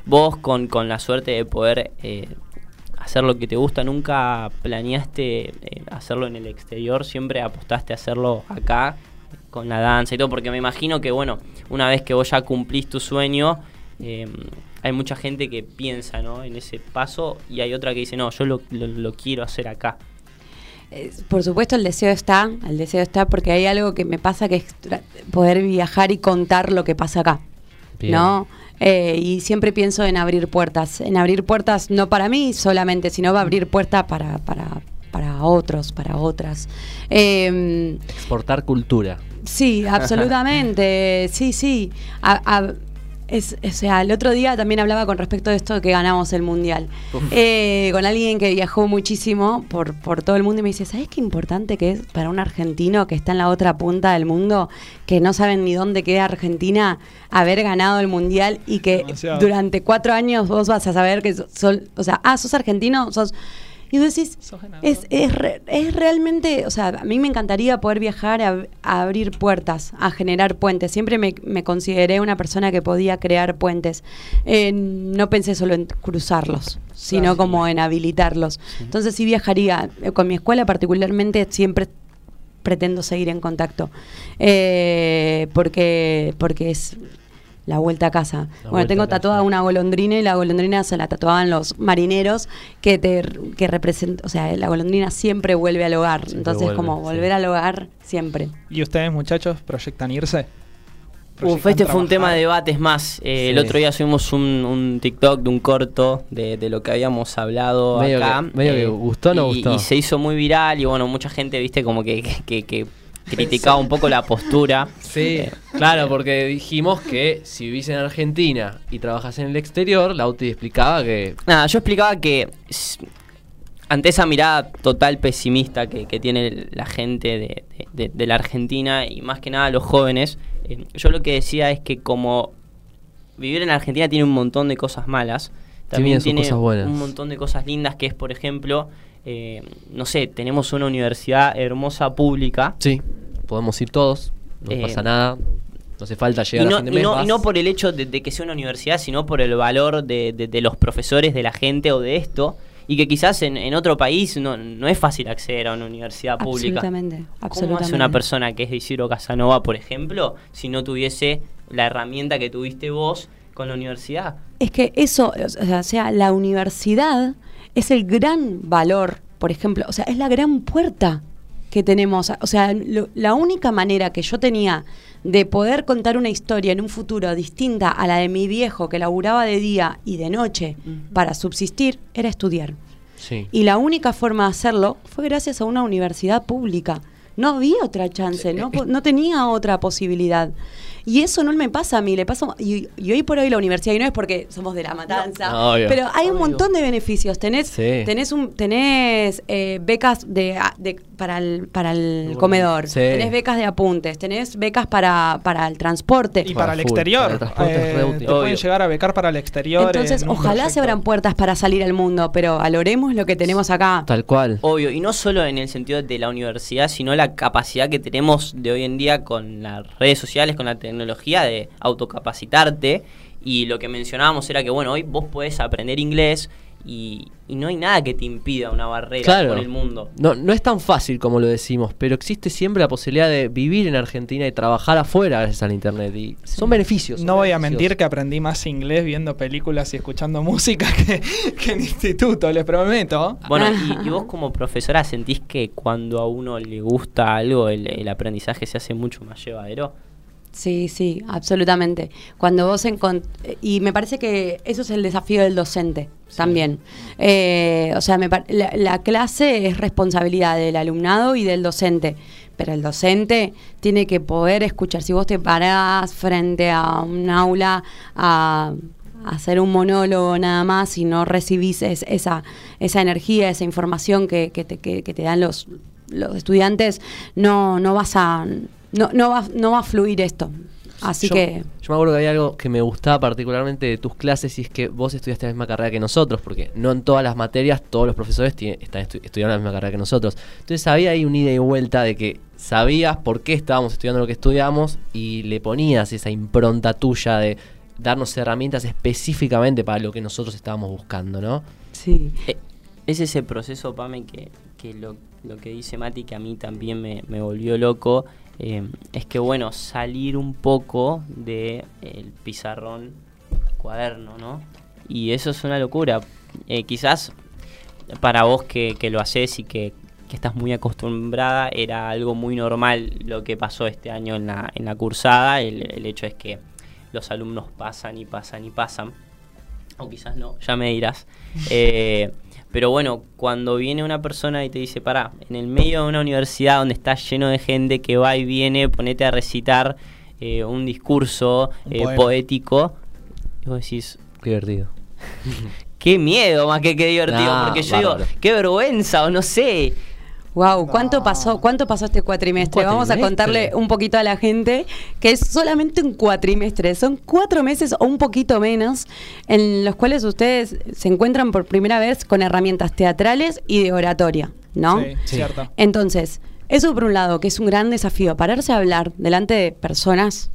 S3: vos con, con la suerte de poder eh, hacer lo que te gusta, nunca planeaste eh, hacerlo en el exterior, siempre apostaste a hacerlo acá con la danza y todo, porque me imagino que, bueno, una vez que vos ya cumplís tu sueño, eh, hay mucha gente que piensa ¿no? en ese paso y hay otra que dice, no, yo lo, lo- lo quiero hacer acá.
S5: Por supuesto el deseo está, el deseo está porque hay algo que me pasa que es poder viajar y contar lo que pasa acá,
S2: Bien.
S5: ¿no? Eh, y siempre pienso en abrir puertas, en abrir puertas no para mí solamente, sino va a abrir puertas para, para, para otros, para otras. Eh,
S2: Exportar cultura.
S5: Sí, absolutamente. (laughs) sí, sí. A- a- es, o sea, el otro día también hablaba con respecto de esto de que ganamos el mundial. Eh, con alguien que viajó muchísimo por, por todo el mundo y me dice, ¿sabes qué importante que es para un argentino que está en la otra punta del mundo, que no saben ni dónde queda Argentina, haber ganado el mundial y que
S4: Demasiado.
S5: durante cuatro años vos vas a saber que sos, o sea, ah, sos argentino, sos... Y vos decís, es, es, re- es realmente, o sea, a mí me encantaría poder viajar a, a abrir puertas, a generar puentes. Siempre me, me consideré una persona que podía crear puentes. Eh, no pensé solo en cruzarlos, sino como en habilitarlos. Entonces sí viajaría. Eh, Con mi escuela particularmente siempre pretendo seguir en contacto. Eh, porque, porque es la vuelta a casa.
S2: La
S5: bueno, tengo
S2: a casa.
S5: tatuada una golondrina y la golondrina se la tatuaban los marineros que te que representa, o sea, la golondrina siempre vuelve al hogar.
S2: Siempre
S5: Entonces,
S2: vuelve,
S5: como
S2: sí.
S5: volver al hogar siempre.
S4: ¿Y ustedes, muchachos, proyectan irse?
S3: Uf,
S4: ¿Proyectan
S3: este fue un tema de debates más. Eh, El otro día subimos un, un TikTok de un corto de, de lo que habíamos hablado
S2: Medio
S3: acá.
S2: que- medio que gustó o no
S3: y,
S2: gustó.
S3: y se hizo muy viral y bueno, mucha gente, viste, como que, que, que criticaba un poco la postura.
S2: Sí,
S3: Eh,
S2: claro, porque dijimos que si vivís en Argentina y trabajas en el exterior, Lauti explicaba que
S3: Nada, yo explicaba que ante esa mirada total pesimista que, que tiene la gente de, de- de- de la Argentina y más que nada los jóvenes, eh, yo lo que decía es que como vivir en Argentina tiene un montón de cosas malas, también
S2: Tiene cosas buenas.
S3: un montón de cosas lindas que es, por ejemplo, eh, no sé, tenemos una universidad hermosa pública.
S2: sí, podemos ir todos, no
S3: Eh,
S2: pasa nada, no hace falta
S3: Y
S2: llegar a
S3: no,
S2: fin de
S3: y
S2: mes.
S3: no- y
S2: vas.
S3: no por el hecho de, de que sea una universidad, sino por el valor de, de- de los profesores, de la gente o de esto. Y que quizás en, en otro país no, no es fácil acceder a una universidad pública.
S5: Absolutamente,
S3: ¿Cómo
S5: absolutamente.
S3: hace una persona que es de Isidro Casanova, por ejemplo, si no tuviese la herramienta que tuviste vos con la universidad?
S5: Es que eso, o sea, o sea, la universidad es el gran valor, por ejemplo, o sea, es la gran puerta que tenemos. O sea, lo- la única manera que yo tenía de poder contar una historia en un futuro distinta a la de mi viejo que laburaba de día y de noche para subsistir era estudiar.
S2: Sí.
S5: Y la única forma de hacerlo fue gracias a una universidad pública. No había otra chance, no, no tenía otra posibilidad. Y eso no me pasa a mí, le pasa. Y, y hoy por hoy la universidad, y no es porque somos de la matanza,
S2: No, obvio.
S5: pero hay un montón de beneficios. Tenés,
S2: Sí.
S5: tenés, un, tenés eh, becas de, a- de- para el, para el
S2: Bueno,
S5: comedor,
S2: sí.
S5: tenés becas de apuntes, tenés becas para, para el transporte.
S4: Y
S2: Para
S4: para el
S2: full,
S4: exterior.
S2: para el
S4: eh, te pueden llegar a becar para el exterior.
S5: Entonces,
S4: en
S5: ojalá se abran puertas para salir al mundo, pero valoremos lo que tenemos acá.
S2: Tal cual.
S3: Obvio, y no solo en el sentido de la universidad, sino la capacidad que tenemos de hoy en día con las redes sociales, con la tecnología de autocapacitarte. Y lo que mencionábamos era que, bueno, hoy vos podés aprender inglés y, y no hay nada que te impida una barrera
S2: Claro.
S3: con el mundo.
S2: No, no es tan fácil como lo decimos, pero existe siempre la posibilidad de vivir en Argentina y trabajar afuera gracias al internet. Y son beneficios. son
S4: No voy a mentir que aprendí más inglés viendo películas y escuchando (laughs) música que, que en instituto, les prometo.
S3: Bueno, y, y vos como profesora sentís que cuando a uno le gusta algo, el, el aprendizaje se hace mucho más llevadero.
S5: Sí, sí, absolutamente. Cuando vos encont y me parece que eso es el desafío del docente también. Eh, o sea, me par- la, la clase es responsabilidad del alumnado y del docente, pero el docente tiene que poder escuchar. Si vos te parás frente a un aula a a hacer un monólogo nada más y no recibís es- esa, esa energía, esa información que, que te, que- que te dan los, los estudiantes, no, no vas a no, no va, no va a fluir esto. Así
S2: yo,
S5: que
S2: Yo me acuerdo que hay algo que me gustaba particularmente de tus clases y es que vos estudiaste la misma carrera que nosotros, porque no en todas las materias todos los profesores tienen- están estu- estudiando la misma carrera que nosotros. Entonces había ahí un ida y vuelta de que sabías por qué estábamos estudiando lo que estudiamos y le ponías esa impronta tuya de darnos herramientas específicamente para lo que nosotros estábamos buscando, ¿no?
S5: sí.
S3: Eh, Es ese proceso, Pame, que, que lo, lo que dice Mati, que a mí también me, me volvió loco, eh, es que, bueno, salir un poco del pizarrón cuaderno, ¿no? Y eso es una locura. Eh, quizás para vos que, que lo haces y que, que estás muy acostumbrada, era algo muy normal lo que pasó este año en la, en la cursada. El, el hecho es que los alumnos pasan y pasan y pasan. O quizás no, ya me dirás. (laughs) Eh, pero bueno, cuando viene una persona y te dice, pará, en el medio de una universidad donde está lleno de gente que va y viene, ponete a recitar eh, un discurso
S4: Un
S3: eh, poético, y vos decís,
S2: Qué divertido.
S3: qué miedo más que qué divertido,
S2: No,
S3: porque yo digo, qué vergüenza, o no sé.
S5: Wow, ¿cuánto pasó? ¿Cuánto pasó este cuatrimestre? Vamos a contarle un poquito a la gente que es solamente un cuatrimestre, son cuatro meses o un poquito menos en los cuales ustedes se encuentran por primera vez con herramientas teatrales y de oratoria, ¿no?
S4: Sí, cierto.
S5: Entonces, eso por un lado, que es un gran desafío, pararse a hablar delante de personas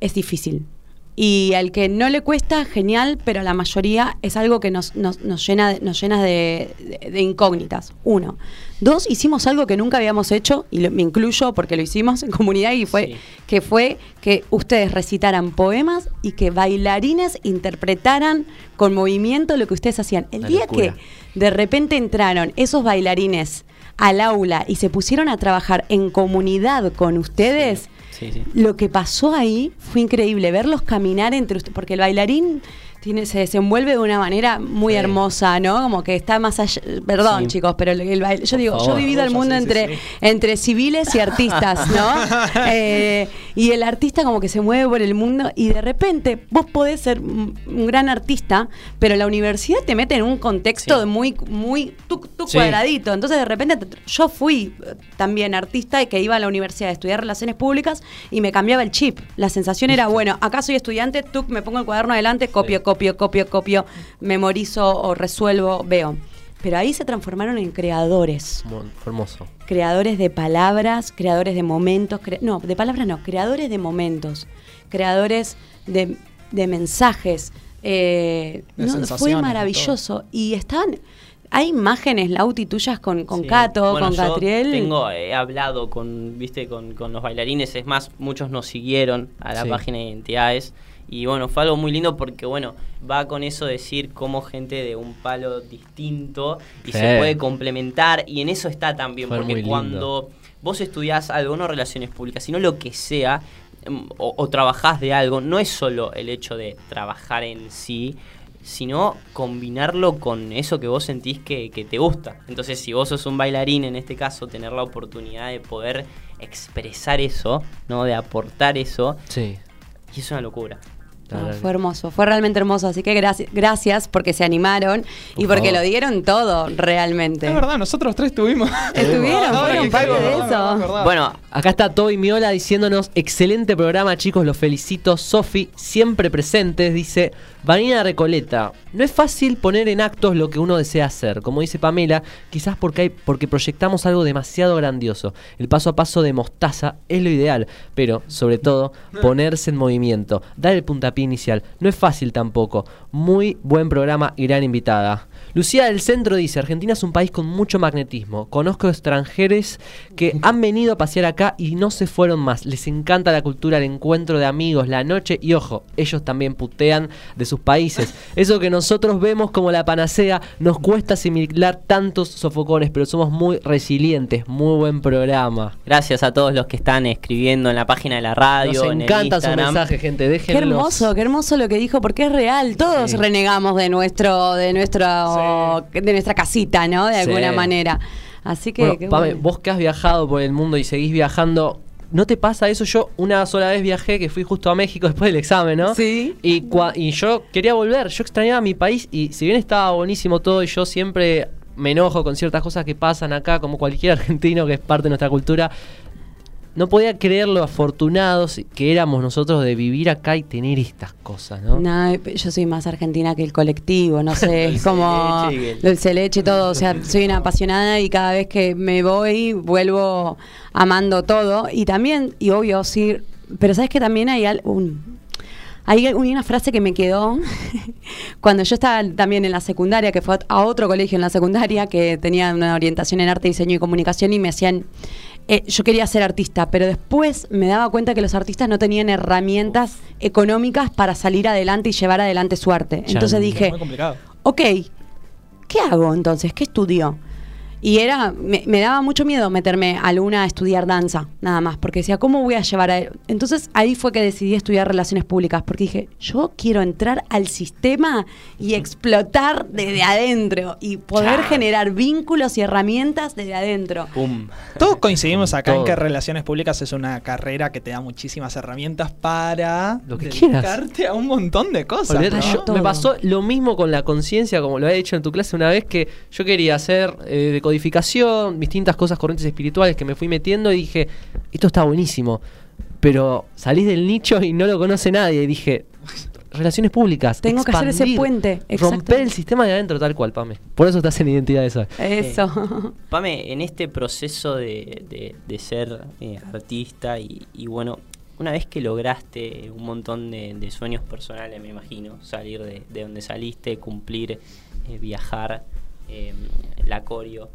S5: es difícil. Y al que no le cuesta, genial, pero a la mayoría es algo que nos, nos, nos llena, nos llena de, de- de incógnitas. Uno. Dos, hicimos algo que nunca habíamos hecho, y lo- me incluyo porque lo hicimos en comunidad, y fue
S3: Sí.
S5: que fue que ustedes recitaran poemas y que bailarines interpretaran con movimiento lo que ustedes hacían. El día
S2: locura.
S5: que de repente entraron esos bailarines al aula y se pusieron a trabajar en comunidad con ustedes,
S3: Sí,
S5: lo que pasó ahí fue increíble, verlos caminar entre ustedes, porque el bailarín tiene, se desenvuelve de una manera muy
S2: Sí.
S5: hermosa, ¿no? Como que está más allá. Perdón,
S3: Sí.
S5: chicos, pero el, el baile- yo
S2: Por
S5: digo, yo
S2: favor.
S5: divido el mundo
S4: sí,
S5: entre, entre civiles y artistas, ¿no? (laughs) Eh, y el artista como que se mueve por el mundo y de repente vos podés ser un gran artista, pero la universidad te mete en un contexto de muy, muy tu, tu
S2: Sí.
S5: cuadradito. Entonces de repente te- yo fui eh, también artista y que iba a la universidad a estudiar relaciones públicas y me cambiaba el chip. La sensación era, bueno, acá soy estudiante, tú me pongo el cuaderno adelante, copio,
S2: Sí.
S5: Copio, copio, copio, memorizo o resuelvo, veo. Pero ahí se transformaron en creadores.
S2: Fue hermoso.
S5: Creadores de palabras, creadores de momentos, cre- no, de palabras no, creadores de momentos, creadores de, de mensajes. eh,
S4: De
S5: no, fue maravilloso. Y estaban, hay imágenes, Lauti, tuyas con, con
S3: Sí.
S5: Cato,
S3: Bueno,
S5: con
S3: yo
S5: Catriel.
S3: Tengo, he hablado con, viste, con, con los bailarines, es más, muchos nos siguieron a la
S2: Sí.
S3: página de identidades. Y bueno, fue algo muy lindo porque, bueno, va con eso decir cómo gente de un palo distinto y
S2: Sí.
S3: se puede complementar. Y en eso está también,
S2: Fue
S3: porque cuando vos estudiás algo, no relaciones públicas, sino lo que sea, em, o, o trabajás de algo, no es solo el hecho de trabajar en sí, sino combinarlo con eso que vos sentís que, que te gusta. Entonces, si vos sos un bailarín, en este caso, tener la oportunidad de poder expresar eso, ¿no? De aportar eso,
S2: Sí.
S3: y es una locura.
S5: No, fue hermoso, fue realmente hermoso. Así que gracias, gracias porque se animaron y
S2: Por
S5: porque
S2: favor.
S5: lo dieron todo realmente.
S4: Es verdad, nosotros tres tuvimos. (laughs)
S5: Estuvieron, fueron parte de eso.
S3: Bueno,
S2: Acá está Toby Miola diciéndonos, excelente programa chicos, los felicito. Sofi, siempre presentes, dice, Vanina Recoleta, no es fácil poner en actos lo que uno desea hacer. Como dice Pamela, quizás porque, hay, porque proyectamos algo demasiado grandioso. El paso a paso de mostaza es lo ideal, pero sobre todo (laughs) ponerse en movimiento, dar el puntapié inicial. No es fácil tampoco. Muy buen programa y gran invitada. Lucía del Centro dice, Argentina es un país con mucho magnetismo. Conozco extranjeros que (laughs) han venido a pasear acá y no se fueron más. Les encanta la cultura, el encuentro de amigos, la noche y ojo, ellos también putean de sus países. (laughs) Eso que nosotros vemos como la panacea, nos cuesta asimilar tantos sofocones, pero somos muy resilientes. Muy buen programa.
S3: gracias a todos los que están escribiendo en la página de la radio,
S2: Nos
S3: en el
S2: encanta su mensaje, gente.
S5: Qué
S2: Déjenlos.
S5: hermoso, qué hermoso lo que dijo, porque es real. Todos
S2: Sí.
S5: renegamos de nuestro, de nuestro, de nuestra casita, ¿no? De
S2: Sí.
S5: alguna manera. Así que,
S2: Bueno,
S5: qué
S2: Pame,
S5: bueno.
S2: vos que has viajado por el mundo y seguís viajando, ¿no te pasa eso? Yo una sola vez viajé, que fui justo a México (laughs) después del examen, ¿no?
S5: Sí.
S2: Y, y yo quería volver, yo extrañaba mi país y si bien estaba buenísimo todo y yo siempre me enojo con ciertas cosas que pasan acá, como cualquier (laughs) argentino que es parte de nuestra cultura, no podía creer lo afortunados que éramos nosotros de vivir acá y tener estas cosas, ¿no?
S5: No, yo soy más argentina que el colectivo, no sé, (laughs) es como dulce leche, todo, o sea, (laughs) soy una apasionada y cada vez que me voy vuelvo amando todo. Y también, y obvio, sí, pero sabes que también hay un... Hay una frase que me quedó (laughs) cuando yo estaba también en la secundaria, que fue a otro colegio en la secundaria, que tenía una orientación en arte, diseño y comunicación, y me hacían, eh, yo quería ser artista, pero después me daba cuenta que los artistas no tenían herramientas económicas para salir adelante y llevar adelante su arte. Entonces
S4: Es
S5: dije,
S4: muy complicado.
S5: ok, ¿qué hago entonces? ¿Qué estudio? Y era, me, me daba mucho miedo meterme a Luna a estudiar danza, nada más, porque decía, ¿cómo voy a llevar a Entonces ahí fue que decidí estudiar relaciones públicas, porque dije, yo quiero entrar al sistema y explotar desde adentro y poder generar vínculos y herramientas desde adentro.
S3: Pum.
S4: Todos coincidimos acá en que Relaciones Públicas es una carrera que te da muchísimas herramientas para
S2: Lo que quieras.
S4: dedicarte a un montón de cosas.
S2: Yo- me pasó lo mismo con la conciencia, como lo había dicho en tu clase una vez, que yo quería hacer eh, decodificación, distintas cosas, corrientes espirituales que me fui metiendo y dije, esto está buenísimo, pero salís del nicho y no lo conoce nadie. Y dije, relaciones públicas.
S5: Tengo que hacer ese puente, exacto.
S2: Romper el sistema de adentro tal cual, Pame. Por eso estás en identidad de eso.
S5: Eso.
S3: Pame, en este proceso de, de- de ser eh, artista y, y bueno, una vez que lograste un montón de, de sueños personales, me imagino, salir de, de donde saliste, cumplir, eh, viajar, eh, la coreo,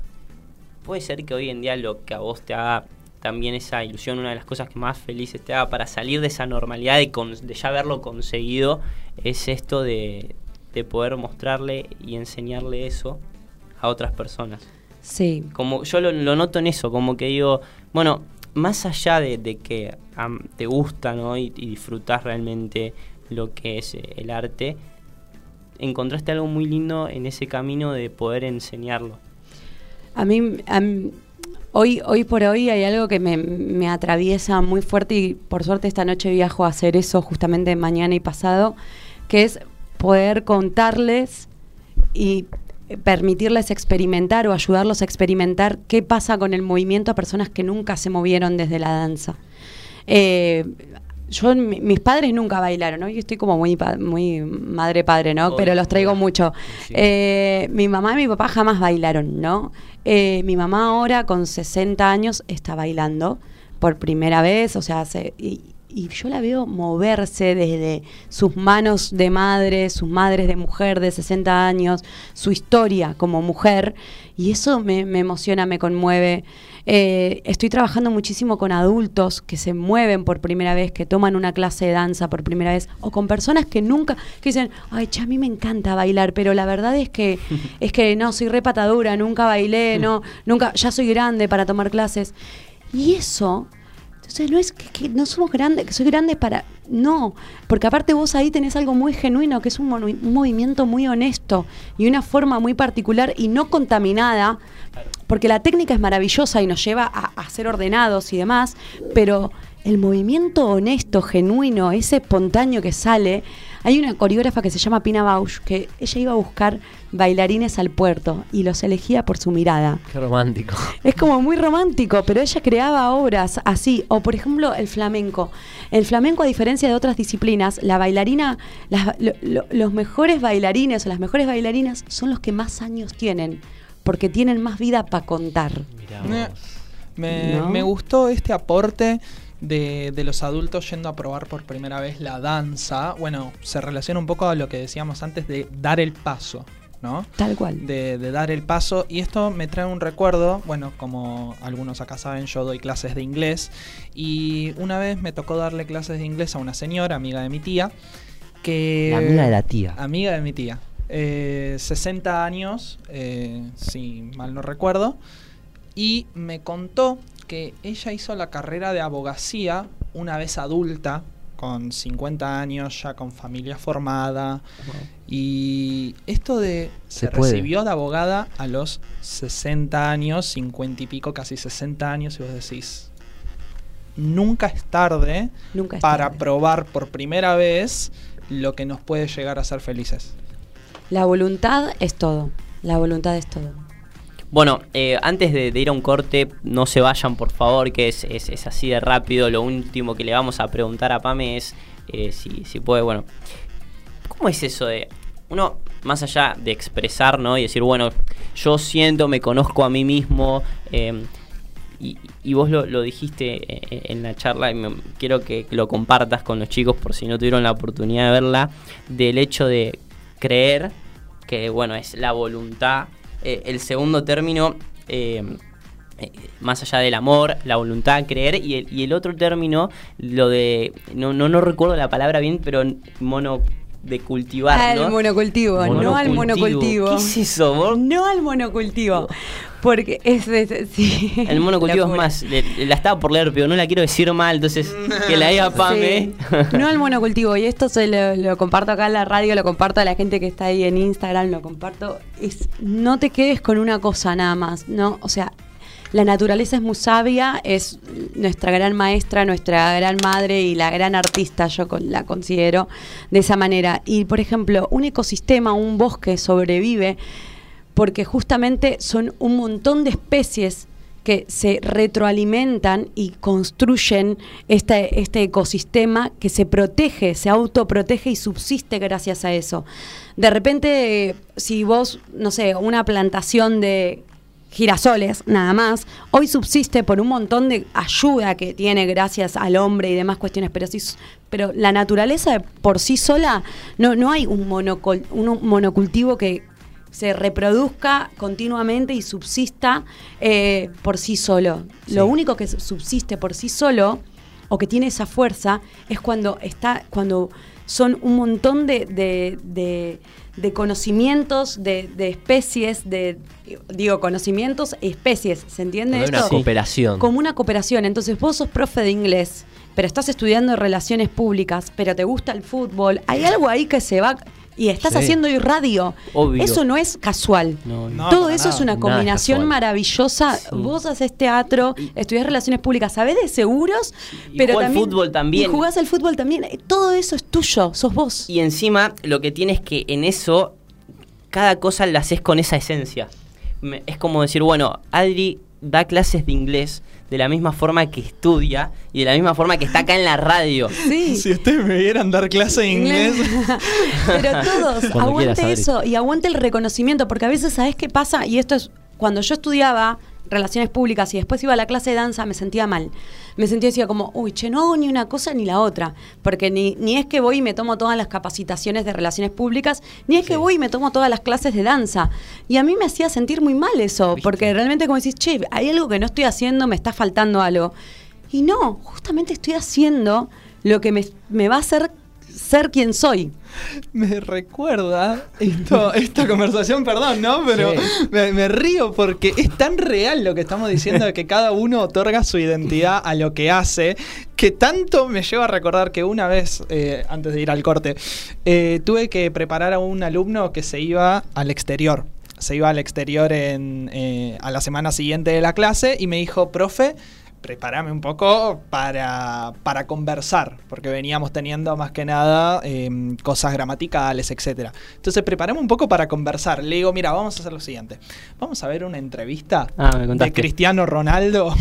S3: puede ser que hoy en día lo que a vos te haga también esa ilusión, una de las cosas que más felices te haga para salir de esa normalidad de, con- de ya haberlo conseguido, es esto de, de poder mostrarle y enseñarle eso a otras personas
S5: Sí.
S3: como yo lo, lo noto en eso, como que digo, bueno, más allá de, de que am, te gusta ¿no? y, y disfrutas realmente lo que es eh, el arte, encontraste algo muy lindo en ese camino de poder enseñarlo.
S5: A mí, a mí- hoy, hoy por hoy hay algo que me, atraviesa muy fuerte y por suerte esta noche viajo a hacer eso justamente mañana y pasado, que es poder contarles y permitirles experimentar o ayudarlos a experimentar qué pasa con el movimiento a personas que nunca se movieron desde la danza. Eh, yo, mi- mis padres nunca bailaron, ¿no? Yo estoy como muy, muy madre-padre, ¿no?
S2: Obvio,
S5: Pero los traigo mucho.
S2: Sí.
S5: Eh, mi mamá y mi papá jamás bailaron, ¿no? Eh, mi mamá ahora con 60 años está bailando por primera vez, o sea, hace- y, y yo la veo moverse desde sus manos de madre, sus madres de mujer de 60 años, su historia como mujer, y eso me, me emociona, me conmueve. Eh, estoy trabajando muchísimo con adultos que se mueven por primera vez, que toman una clase de danza por primera vez, o con personas que nunca, que dicen, ay, che, a mí me encanta bailar, pero la verdad es que, (laughs) es que no, soy repatadura, nunca bailé, no, nunca, ya soy grande para tomar clases. Y eso, entonces no es que, que no somos grandes, que soy grande para. No, porque aparte vos ahí tenés algo muy genuino, que es un, movi- un movimiento muy honesto y una forma muy particular y no contaminada, porque la técnica es maravillosa y nos lleva a, a ser ordenados y demás, pero el movimiento honesto, genuino, ese espontáneo que sale. Hay una coreógrafa que se llama Pina Bausch, que ella iba a buscar bailarines al puerto y los elegía por su mirada.
S2: Qué romántico.
S5: Es como muy romántico, pero ella creaba obras así. O por ejemplo el flamenco. El flamenco, a diferencia de otras disciplinas, la bailarina, las- lo- lo- los mejores bailarines o las mejores bailarinas son los que más años tienen, porque tienen más vida para contar.
S2: Mirá
S4: Me,
S2: vos.
S4: me-
S5: ¿No?
S4: me gustó este aporte de, de los adultos yendo a probar por primera vez la danza. Bueno, se relaciona un poco a lo que decíamos antes de dar el paso, ¿no?
S5: Tal cual.
S4: de, de dar el paso. Y esto me trae un recuerdo, bueno, como algunos acá saben, yo doy clases de inglés. Y una vez me tocó darle clases de inglés a una señora, amiga de mi tía, que...
S2: La amiga de la tía.
S4: Amiga de mi tía. Eh, 60 años, eh, si mal no recuerdo. Y me contó que ella hizo la carrera de abogacía una vez adulta, con 50 años, ya con familia formada. Y esto de... Se, recibió de abogada a los 60 años, 50 y pico, casi 60 años, y vos decís, nunca es tarde
S5: Nunca es
S4: para
S5: tarde.
S4: probar por primera vez lo que nos puede llegar a ser felices.
S5: La voluntad es todo. La voluntad es todo.
S3: Bueno, eh, antes de, ir a un corte, no se vayan por favor, que es, es- es así de rápido. Lo último que le vamos a preguntar a Pame es eh, si, si puede, bueno, ¿cómo es eso de uno, más allá de expresar, ¿no? Y decir, bueno, yo siento, me conozco a mí mismo, eh, y, y vos lo, lo dijiste en la charla y me- quiero que lo compartas con los chicos por si no tuvieron la oportunidad de verla, del hecho de creer que, bueno, es la voluntad. Eh, el segundo término, eh, más allá del amor, la voluntad, creer, y el, y el otro término, lo de, no, no, no recuerdo la palabra bien, pero mono de cultivar,
S5: Al
S3: ¿no?
S5: monocultivo, no al monocultivo.
S3: ¿Qué es eso? vos?
S5: No al monocultivo. Porque es, es- sí. (laughs)
S3: El monocultivo es más, le- la estaba por leer, pero no la quiero decir mal, entonces que la diga Pame.
S5: Sí. No al monocultivo, y esto se lo, lo comparto acá en la radio, lo comparto a la gente que está ahí en Instagram, lo comparto. Es no te quedes con una cosa nada más, no, o sea, la naturaleza es muy sabia, es nuestra gran maestra, nuestra gran madre y la gran artista, yo la considero de esa manera. Y por ejemplo, un ecosistema, un bosque sobrevive porque justamente son un montón de especies que se retroalimentan y construyen este ecosistema que se protege, se autoprotege y subsiste gracias a eso. De repente, si vos, no sé, una plantación de girasoles nada más, hoy subsiste por un montón de ayuda que tiene gracias al hombre y demás cuestiones, pero, sí, pero la naturaleza por sí sola, no, no hay un, monocol- un monocultivo que se reproduzca continuamente y subsista eh, por sí solo. Lo único que subsiste por sí solo o que tiene esa fuerza es cuando está, cuando son un montón de, de- de- de conocimientos de, de especies, de digo conocimientos, especies, ¿se entiende esto?
S2: una cooperación.
S5: Como una cooperación. Entonces vos sos profe de inglés, pero estás estudiando relaciones públicas, pero te gusta el fútbol. Hay algo ahí que se va y estás
S2: Sí.
S5: haciendo hoy radio.
S3: Obvio.
S5: Eso no es casual.
S3: No,
S4: No,
S5: Todo eso
S4: nada.
S5: es una combinación maravillosa.
S3: Sí.
S5: Vos haces teatro, estudias relaciones públicas, sabés de seguros,
S3: Y
S5: pero
S3: jugó al
S5: también,
S3: fútbol también.
S5: Y jugás al fútbol también. Eh, Todo eso es tuyo, sos vos.
S3: Y encima lo que tienes que en eso, cada cosa la haces con esa esencia. Me- Es como decir, bueno, Adri da clases de inglés de la misma forma que estudia y de la misma forma que está acá en la radio. (laughs)
S5: Sí.
S4: Si ustedes me vieran dar clase de inglés. (laughs)
S5: Pero todos,
S2: Cuando
S5: aguante
S2: quieras,
S5: eso y aguante el reconocimiento, porque a veces, ¿sabes qué pasa? Y esto es, cuando yo estudiaba relaciones públicas y después iba a la clase de danza, me sentía mal. Me sentía decía como, uy, che, no hago ni una cosa ni la otra. Porque ni, ni es que voy y me tomo todas las capacitaciones de relaciones públicas, ni es que voy y me tomo todas las clases de danza. Y a mí me hacía sentir muy mal eso, porque realmente como decís, che, hay algo que no estoy haciendo, me está faltando algo. Y no, justamente estoy haciendo lo que me, me va a hacer ser quien soy.
S4: Me recuerda esto, esta conversación, perdón, ¿no? Pero
S2: Sí.
S4: me, me río porque es tan real lo que estamos diciendo de que cada uno otorga su identidad a lo que hace, que tanto me lleva a recordar que una vez, eh, antes de ir al corte, eh, tuve que preparar a un alumno que se iba al exterior. Se iba al exterior en, eh, a la semana siguiente de la clase y me dijo, profe, prepárame un poco para, para conversar, porque veníamos teniendo más que nada eh, cosas gramaticales, etcétera. Entonces, preparame un poco para conversar. Le digo, mira, vamos a hacer lo siguiente. Vamos a ver una entrevista
S3: Ah, me
S4: de. Cristiano Ronaldo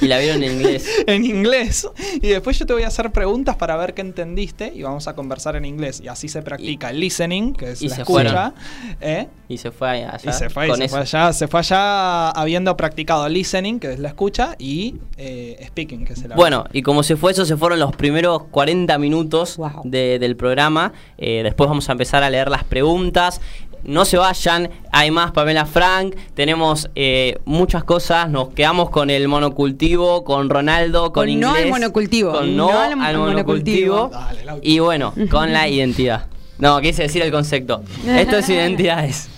S3: Y la vieron en inglés. (laughs)
S4: en inglés. Y después yo te voy a hacer preguntas para ver qué entendiste y vamos a conversar en inglés. Y así se practica el listening, que es
S3: y
S4: la
S3: se
S4: escucha. ¿eh?
S3: Y se fue allá.
S4: Y se fue, y se
S3: eso.
S4: fue allá, se fue allá habiendo practicado listening, que es la escucha, y eh, speaking, que es el habla.
S3: Bueno, y como se fue eso, se fueron los primeros 40 minutos
S5: Wow.
S3: de- del programa. Eh, después vamos a empezar a leer las preguntas. No se vayan, hay más Pamela Frank, tenemos eh, muchas cosas, nos quedamos con el monocultivo, con Ronaldo, con,
S5: Con no
S3: inglés.
S5: al monocultivo,
S3: Con no,
S5: no al
S3: al
S5: monocultivo.
S3: monocultivo.
S4: Dale, Lauti.
S3: y bueno, con la (laughs) identidad. No, quise decir el concepto. Esto es (laughs) identidades.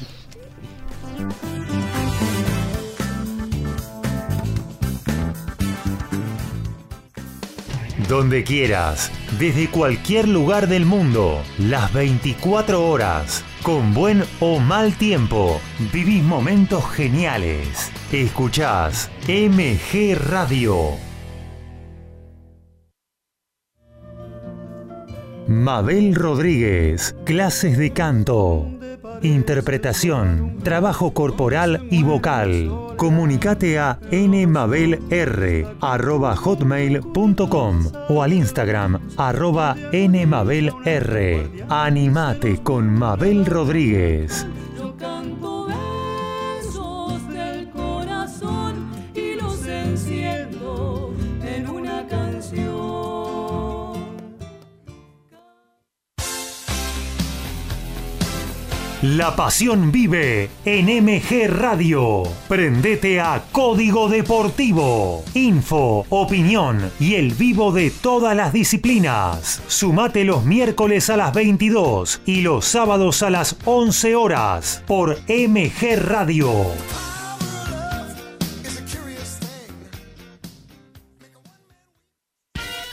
S6: Donde quieras, desde cualquier lugar del mundo, las 24 horas, con buen o mal tiempo, vivís momentos geniales. Escuchás MG Radio. Mabel Rodríguez, clases de canto, interpretación, trabajo corporal y vocal. Comunicate a nmabelr@hotmail.com o al Instagram arroba nmabelr. Animate con Mabel Rodríguez. La pasión vive en MG Radio. Prendete a Código Deportivo. Info, opinión y el vivo de todas las disciplinas. Sumate los miércoles a las 22 y los sábados a las 11 horas por MG Radio.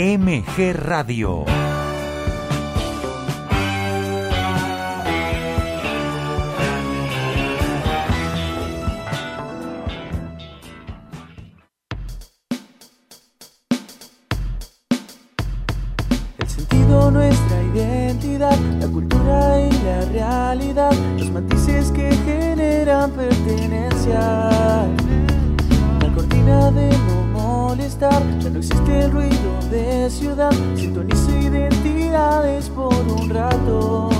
S6: MG Radio.
S1: Molestar, ya no existe el ruido de ciudad, sintonizo identidades por un rato.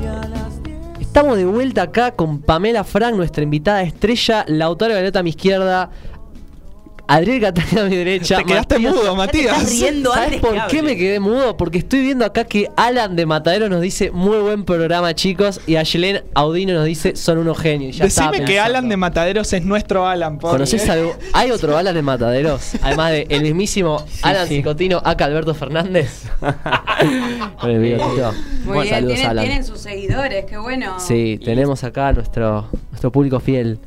S1: Y a las 10
S2: Estamos de vuelta acá con Pamela Frank, nuestra invitada estrella, la autora Violeta a mi izquierda. Adriel Catania a mi derecha.
S4: Te quedaste
S2: Matías-
S4: mudo, Matías.
S3: estás riendo
S2: ¿Sabes
S3: antes
S2: por
S3: que
S2: qué
S3: hable.
S2: me quedé mudo? Porque estoy viendo acá que Alan de Matadero nos dice muy buen programa, chicos. Y Ayelen Audino nos dice son unos genios. Ya
S4: Decime que. Alan de Mataderos es nuestro Alan. porque-
S2: ¿Conoces algo? ¿Hay otro Alan de Mataderos? Además de el mismísimo Alan
S3: sí.
S2: Cicotino, acá Alberto Fernández. (laughs)
S5: Muy
S2: Bueno,
S5: bien,
S2: saludos,
S5: tienen,
S2: Alan.
S5: tienen sus seguidores, qué bueno.
S2: Sí, tenemos acá nuestro, nuestro público fiel.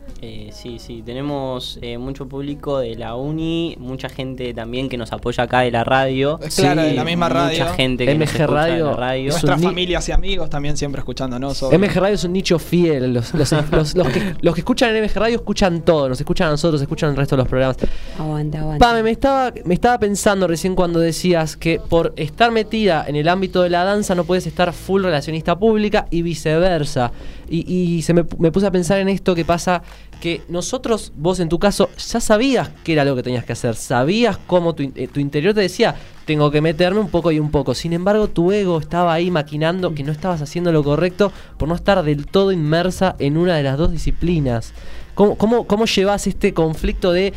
S3: Sí, sí, tenemos eh, mucho público de la uni, mucha gente también que nos apoya acá de la radio.
S4: Claro, de la misma radio.
S3: Mucha gente que nos
S2: MG
S3: de
S2: Radio.
S3: la radio.
S2: Es
S4: Nuestras familias y amigos también siempre escuchándonos. obvio.
S2: MG Radio es un nicho fiel. Los, los- (laughs) los- los que, los que escuchan en MG Radio escuchan todo. Nos escuchan a nosotros, escuchan el resto de los programas.
S5: Aguanta, aguanta.
S2: Pame, me estaba, me estaba pensando recién cuando decías que por estar metida en el ámbito de la danza no puedes estar full relacionista pública y viceversa. Y, y se me, me puse a pensar en esto que pasa que nosotros, vos en tu caso, ya sabías qué era lo que tenías que hacer. Sabías cómo tu, eh, tu interior te decía, tengo que meterme un poco y un poco. Sin embargo, tu ego estaba ahí maquinando que no estabas haciendo lo correcto por no estar del todo inmersa en una de las dos disciplinas. ¿Cómo, cómo, cómo llevas este conflicto de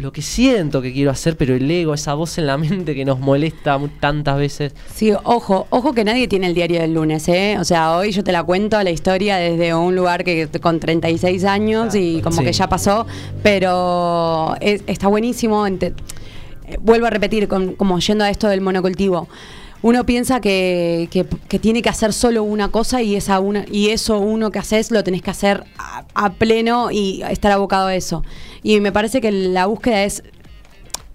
S2: lo que siento que quiero hacer, pero el ego, esa voz en la (laughs) mente que nos molesta tantas veces.
S5: Sí, ojo, ojo que nadie tiene el diario del lunes, ¿eh? O sea, hoy yo te la cuento la historia desde un lugar que con 36 años y como
S2: Sí.
S5: que ya pasó, pero es- está buenísimo. eh, vuelvo a repetir, con- como yendo a esto del monocultivo. Uno piensa que, que- que tiene que hacer solo una cosa y, esa una, y eso uno que haces lo tenés que hacer a, a pleno y estar abocado a eso. Y me parece que la búsqueda es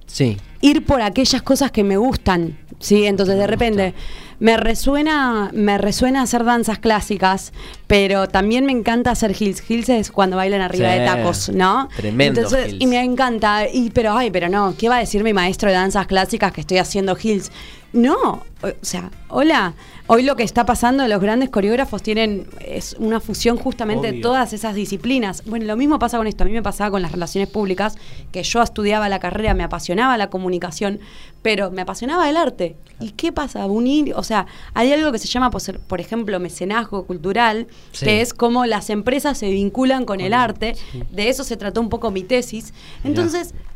S2: Sí.
S5: ir por aquellas cosas que me gustan, ¿sí? Entonces de repente me resuena, me resuena hacer danzas clásicas, pero también me encanta hacer hills. Hills es cuando bailan arriba
S2: Sí.
S5: de tacos, ¿no?
S2: Tremendo
S5: Entonces, y me encanta, y pero ay, pero no, ¿qué va a decir mi maestro de danzas clásicas que estoy haciendo hills? No, o sea, hola, hoy lo que está pasando, los grandes coreógrafos tienen es una fusión justamente de todas esas disciplinas. Bueno, lo mismo pasa con esto, a mí me pasaba con las relaciones públicas, que yo estudiaba la carrera, me apasionaba la comunicación, pero me apasionaba el arte. ¿Y qué pasa? Unir, o sea, hay algo que se llama, por ejemplo, mecenazgo cultural,
S2: Sí.
S5: que es cómo las empresas se vinculan con el arte.
S3: sí.
S5: De eso se trató un poco mi tesis. Entonces, Mirá,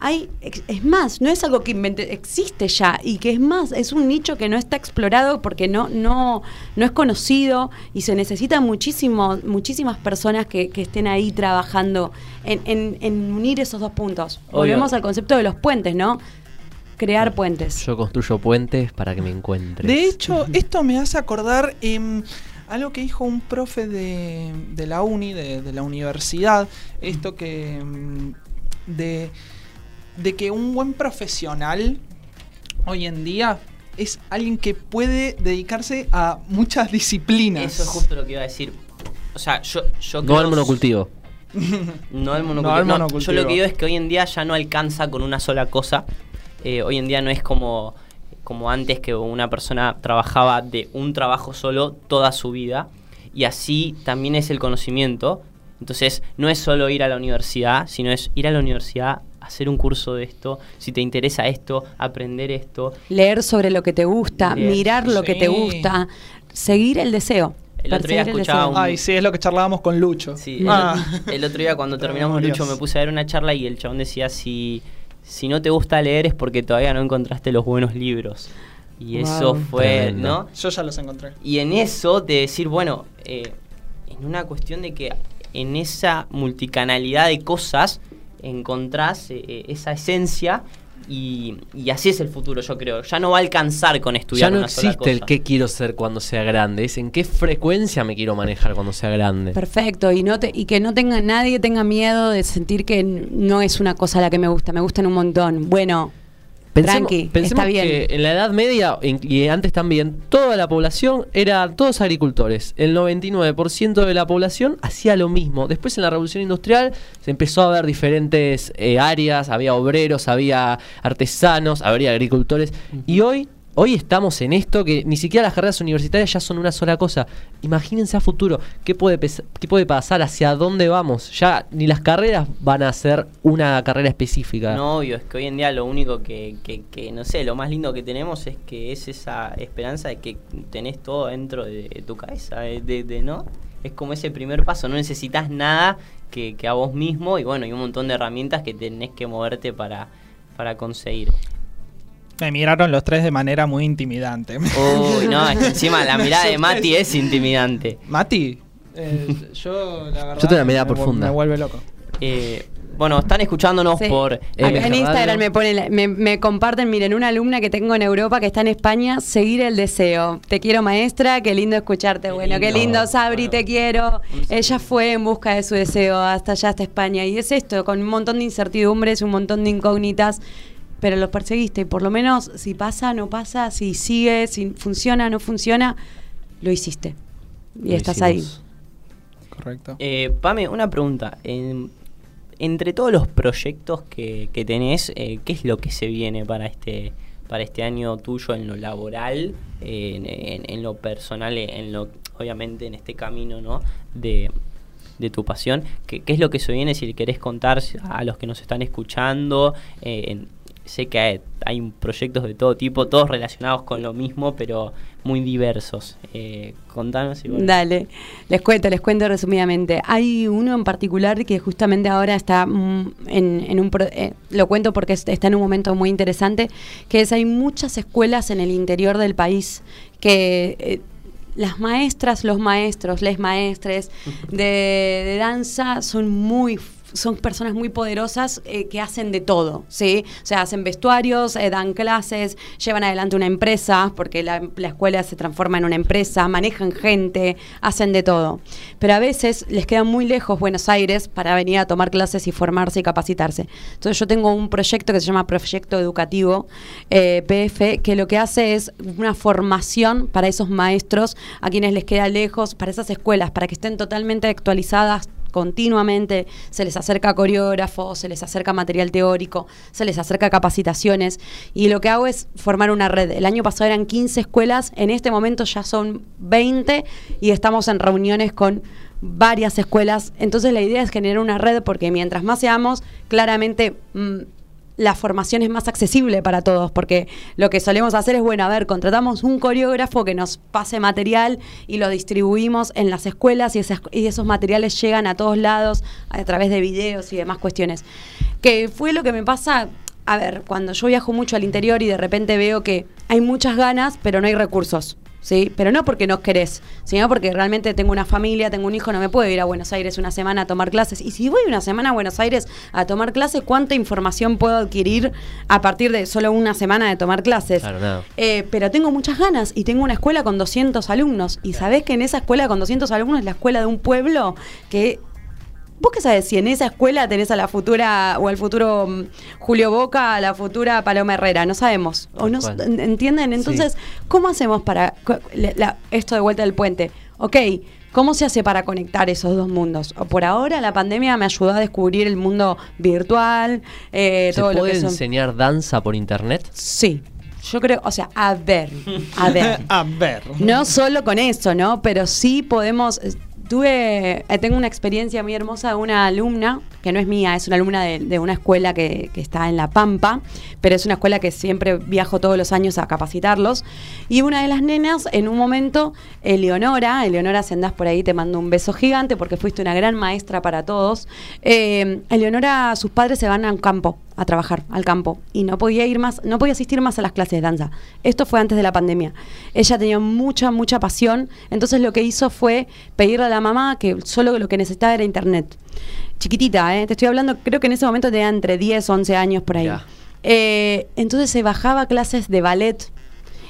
S5: hay, ex- es más, no es algo que inventé, existe ya y que es más, es un nicho que no está explorado porque no, no, no es conocido y se necesitan muchísimo, muchísimas personas que, que estén ahí trabajando en, en- en unir esos dos puntos.
S3: Obvio.
S5: Volvemos al concepto de los puentes, ¿no? Crear puentes.
S2: Yo construyo puentes para que me encuentres.
S4: De hecho, (laughs) esto me hace acordar em, algo que dijo un profe de, de la uni, de, de la universidad, esto que em, de, de que un buen profesional hoy en día es alguien que puede dedicarse a muchas disciplinas.
S3: Eso es justo lo que iba a decir. O sea, yo, yo
S2: no al monocultivo. (laughs)
S3: No al monocultivo.
S4: No al
S3: No,
S4: monocultivo.
S3: Yo lo que digo es que hoy en día ya no alcanza con una sola cosa. Eh, hoy en día no es como, como antes que una persona trabajaba de un trabajo solo toda su vida. Y así también es el conocimiento. Entonces no es solo ir a la universidad, sino es ir a la universidad, hacer un curso de esto, si te interesa esto, aprender esto.
S5: Leer sobre lo que te gusta,
S3: Leer.
S5: mirar lo que te gusta, seguir el deseo.
S3: El otro día escuchaba un-
S4: Ay, sí, es lo que charlábamos con Lucho.
S3: Sí,
S4: Ah.
S3: el otro día cuando (laughs) terminamos. Lucho me puse a ver una charla y el chabón decía si, si no te gusta leer es porque todavía no encontraste los buenos libros. Y eso fue,
S2: Tremendo.
S3: ¿no?
S4: Yo ya los encontré.
S3: Y en eso de decir, bueno, eh, en una cuestión de que en esa multicanalidad de cosas encontrás eh, eh, esa esencia y, y así es el futuro, yo creo. Ya no va a alcanzar con estudiar
S2: Ya no
S3: una sola
S2: existe el
S3: cosa.
S2: qué quiero ser cuando sea grande, es en qué frecuencia me quiero manejar cuando sea grande.
S5: Perfecto, y no te, y que no tenga nadie tenga miedo de sentir que no es una cosa la que me gusta, me gustan un montón. Bueno, tranqui,
S2: pensemos
S5: está bien.
S2: que en la Edad Media y antes también, toda la población era todos agricultores. El 99% de la población hacía lo mismo. Después en la Revolución Industrial se empezó a ver diferentes eh, áreas, había obreros, había artesanos, habría agricultores. Y hoy... Hoy estamos en esto que ni siquiera las carreras universitarias ya son una sola cosa. Imagínense a futuro, ¿qué puede, qué puede pasar? ¿Hacia dónde vamos? Ya ni las carreras van a ser una carrera específica.
S3: No, obvio, es que hoy en día lo único que, que, que, no sé, lo más lindo que tenemos es que es esa esperanza de que tenés todo dentro de tu cabeza, de, de- ¿no? Es como ese primer paso, no necesitas nada que, que a vos mismo y bueno, y un montón de herramientas que tenés que moverte para, para conseguir.
S4: Me miraron los tres de manera muy intimidante.
S3: Uy, no, es que (laughs) encima la mirada de Mati es intimidante.
S4: Mati, eh, yo la verdad.
S2: tengo una mirada
S4: me
S2: profunda.
S4: Me vuelve loco.
S3: Eh, bueno, están escuchándonos
S5: Sí.
S3: por...
S5: Acá en Instagram me, pone, la- me, me comparten, miren, una alumna que tengo en Europa que está en España, seguir el deseo. Te quiero maestra, qué lindo escucharte.
S3: Qué
S5: bueno, qué
S3: lindo.
S5: lindo, Sabri,
S3: Bueno.
S5: te quiero. Ella fue en busca de su deseo hasta allá, hasta España. Y es esto, con un montón de incertidumbres, un montón de incógnitas, pero los perseguiste. Y por lo menos, si pasa, no pasa, si sigue, si funciona, no funciona, lo hiciste. Y
S2: Lo
S5: estás ahí.
S4: Correcto.
S3: Eh, Pame, una pregunta. En- entre todos los proyectos que, que tenés, eh, ¿qué es lo que se viene para este para este año tuyo en lo laboral, eh, en, en- en lo personal, en lo obviamente en este camino, ¿no? De, de tu pasión. ¿Qué, qué es lo que se viene? Si le querés contar a los que nos están escuchando. eh, en- sé que hay, proyectos de todo tipo, todos relacionados con lo mismo, pero muy diversos. Eh, contanos y bueno.
S5: Dale, les cuento, les cuento resumidamente. Hay uno en particular que justamente ahora está mm, en, en un... eh, lo cuento porque es- está en un momento muy interesante, que es hay muchas escuelas en el interior del país que... eh, las maestras, los maestros, les maestres de, de danza son muy son personas muy poderosas eh, que hacen de todo, ¿sí? O sea, hacen vestuarios, eh, dan clases, llevan adelante una empresa, porque la, la escuela se transforma en una empresa, manejan gente, hacen de todo. Pero a veces les queda muy lejos Buenos Aires para venir a tomar clases y formarse y capacitarse. Entonces yo tengo un proyecto que se llama Proyecto Educativo, eh, PF, que lo que hace es una formación para esos maestros a quienes les queda lejos, para esas escuelas, para que estén totalmente actualizadas continuamente, se les acerca coreógrafos, se les acerca material teórico, se les acerca capacitaciones y lo que hago es formar una red. El año pasado eran 15 escuelas, en este momento ya son 20 y estamos en reuniones con varias escuelas. Entonces la idea es generar una red porque mientras más seamos, claramente... mm, la formación es más accesible para todos, porque lo que solemos hacer es, bueno, a ver, contratamos un coreógrafo que nos pase material y lo distribuimos en las escuelas y, y esos materiales llegan a todos lados a través de videos y demás cuestiones. Que fue lo que me pasa, a ver, cuando yo viajo mucho al interior y de repente veo que hay muchas ganas, pero no hay recursos. ¿Sí? Pero no porque no querés, sino porque realmente tengo una familia, tengo un hijo, no me puedo ir a Buenos Aires una semana a tomar clases. Y si voy una semana a Buenos Aires a tomar clases, ¿cuánta información puedo adquirir a partir de solo una semana de tomar clases?
S2: Claro.
S5: Eh, pero tengo muchas ganas y tengo una escuela con 200 alumnos. Y sabés que en esa escuela con 200 alumnos es la escuela de un pueblo que... ¿Vos qué sabés si en esa escuela tenés a la futura o al futuro mm, Julio Boca, a la futura Paloma Herrera? No sabemos. ¿O no, ¿Entienden? Entonces, ¿cómo hacemos para co- la- la- esto de vuelta del puente? Ok, ¿cómo se hace para conectar esos dos mundos? O por ahora la pandemia me ayudó a descubrir el mundo virtual, eh,
S2: ¿Se
S5: todo lo
S2: puede
S5: que son...
S2: enseñar danza por internet?
S5: Sí, yo creo, o sea, a ver, a ver. (laughs)
S4: a ver.
S5: No solo con eso, ¿no? Pero sí podemos. Tuve, eh, tengo una experiencia muy hermosa de una alumna, que no es mía, es una alumna de, una escuela que, que está en La Pampa, pero es una escuela que siempre viajo todos los años a capacitarlos. Y una de las nenas, en un momento, Eleonora, Eleonora, si andás por ahí, te mando un beso gigante porque fuiste una gran maestra para todos. Eh, Eleonora, sus padres se van a un campo a trabajar al campo y no podía ir más, no podía asistir más a las clases de danza. Esto fue antes de la pandemia. Ella tenía mucha, mucha pasión, entonces lo que hizo fue pedirle a la mamá que solo lo que necesitaba era internet. Chiquitita, ¿eh? te estoy hablando, creo que en ese momento tenía entre 10, 11 años por ahí. Eh, entonces se bajaba a clases de ballet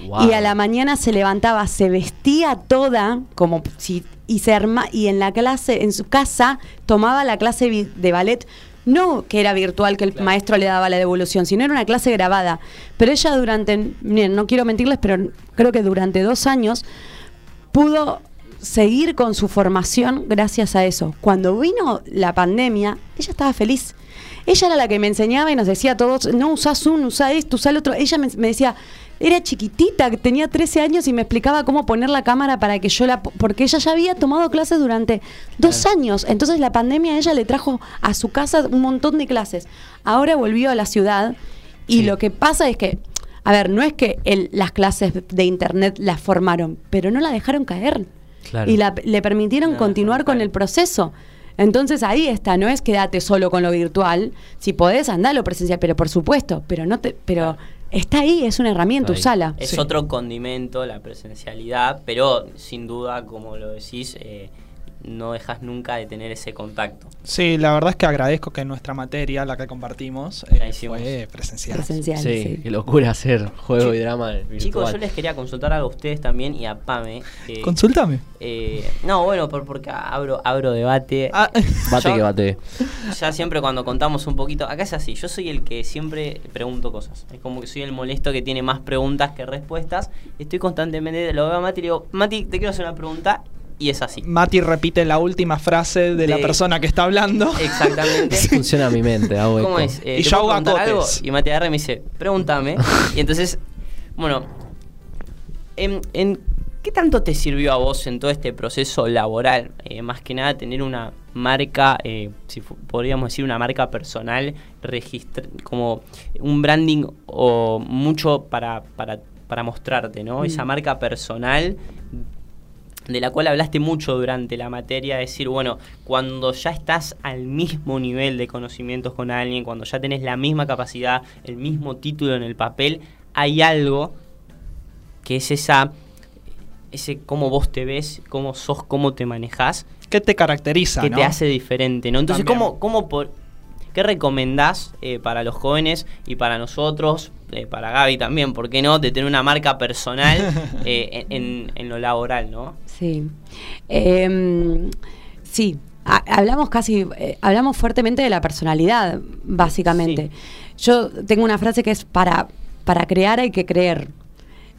S2: Wow.
S5: y a la mañana se levantaba, se vestía toda como si y se arma y en la clase en su casa tomaba la clase de ballet no que era virtual que el maestro le daba la devolución, sino era una clase grabada. Pero ella durante, miren, no quiero mentirles, pero creo que durante dos años pudo seguir con su formación gracias a eso. Cuando vino la pandemia, ella estaba feliz. Ella era la que me enseñaba y nos decía a todos, no usás un, usá esto, usá el otro. Ella me, me decía, era chiquitita, tenía 13 años y me explicaba cómo poner la cámara para que yo la... Porque ella ya había tomado clases durante dos años. Entonces la pandemia a ella le trajo a su casa un montón de clases. Ahora volvió a la ciudad y
S2: Sí.
S5: lo que pasa es que... A ver, no es que el- las clases de internet las formaron, pero no la dejaron caer.
S2: Claro.
S5: Y la- le permitieron continuar con el proceso. Entonces ahí está, no es quedate solo con lo virtual. Si podés, andá a lo presencial, pero por supuesto, pero no te, pero está ahí, es una herramienta,
S2: ahí.
S5: usala.
S3: Es
S4: Sí.
S3: otro condimento la presencialidad, pero sin duda, como lo decís, eh, no dejas nunca de tener ese contacto.
S4: Sí, la verdad es que agradezco que nuestra materia, la que compartimos, eh, fue presencial.
S5: Presencial,
S2: Sí,
S5: sí.
S2: qué locura hacer juego y drama virtual.
S3: Chicos, yo les quería consultar a ustedes también y a Pame. eh,
S4: Consultame.
S3: eh, no, bueno, por- porque abro, abro debate.
S4: Ah, (laughs)
S2: Bate
S3: Yo-
S2: que bate.
S3: Ya siempre cuando contamos un poquito, acá es así, yo soy el que siempre pregunto cosas. Es como que soy el molesto que tiene más preguntas que respuestas. Estoy constantemente, lo veo a Mati y le digo, Mati, te quiero hacer una pregunta. Y es así.
S4: Mati repite la última frase de, la persona que está hablando.
S3: Exactamente. (laughs)
S2: Funciona mi mente, hago
S3: ¿Cómo
S2: eco.
S3: es? Eh,
S4: Y
S3: ¿te
S4: yo hago
S3: algo? Y Mati agarra y me dice, pregúntame. (laughs) y entonces, bueno, ¿en, en qué tanto te sirvió a vos en todo este proceso laboral? Eh, más que nada tener una marca, eh, si podríamos decir una marca personal, registra- como un branding o mucho para, para, para mostrarte, ¿no?
S5: Mm.
S3: Esa marca personal de la cual hablaste mucho durante la materia, decir, bueno, cuando ya estás al mismo nivel de conocimientos con alguien, cuando ya tenés la misma capacidad, el mismo título en el papel, hay algo que es esa ese cómo vos te ves, cómo sos, cómo te manejás,
S4: ¿Qué te caracteriza?
S3: que
S4: no?
S3: te hace diferente, ¿no? Entonces,
S4: También.
S3: ¿cómo, cómo por, ¿qué recomendás eh, para los jóvenes y para nosotros, eh, para Gaby también, ¿por qué no? De tener una marca personal (laughs) eh, en, lo laboral, ¿no?
S5: Sí. Em, sí. Ha- hablamos casi, hablamos fuertemente de la personalidad, básicamente. Yo tengo una frase que es para, para crear hay que creer.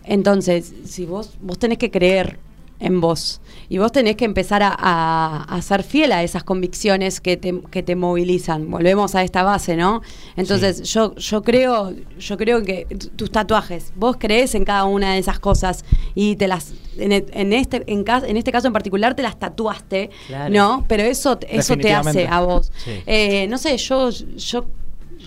S5: Entonces, si vos, vos tenés que creer en vos y vos tenés que empezar a, a- a ser fiel a esas convicciones que te, que te movilizan. Volvemos a esta base, ¿no? Entonces, yo, yo creo, yo creo que tus tatuajes, vos crees en cada una de esas cosas y te las en, e- en este en, en este caso en particular te las tatuaste,
S3: Claro.
S5: ¿no? Pero eso eso te hace a vos.
S2: Sí.
S5: Eh, no sé, yo yo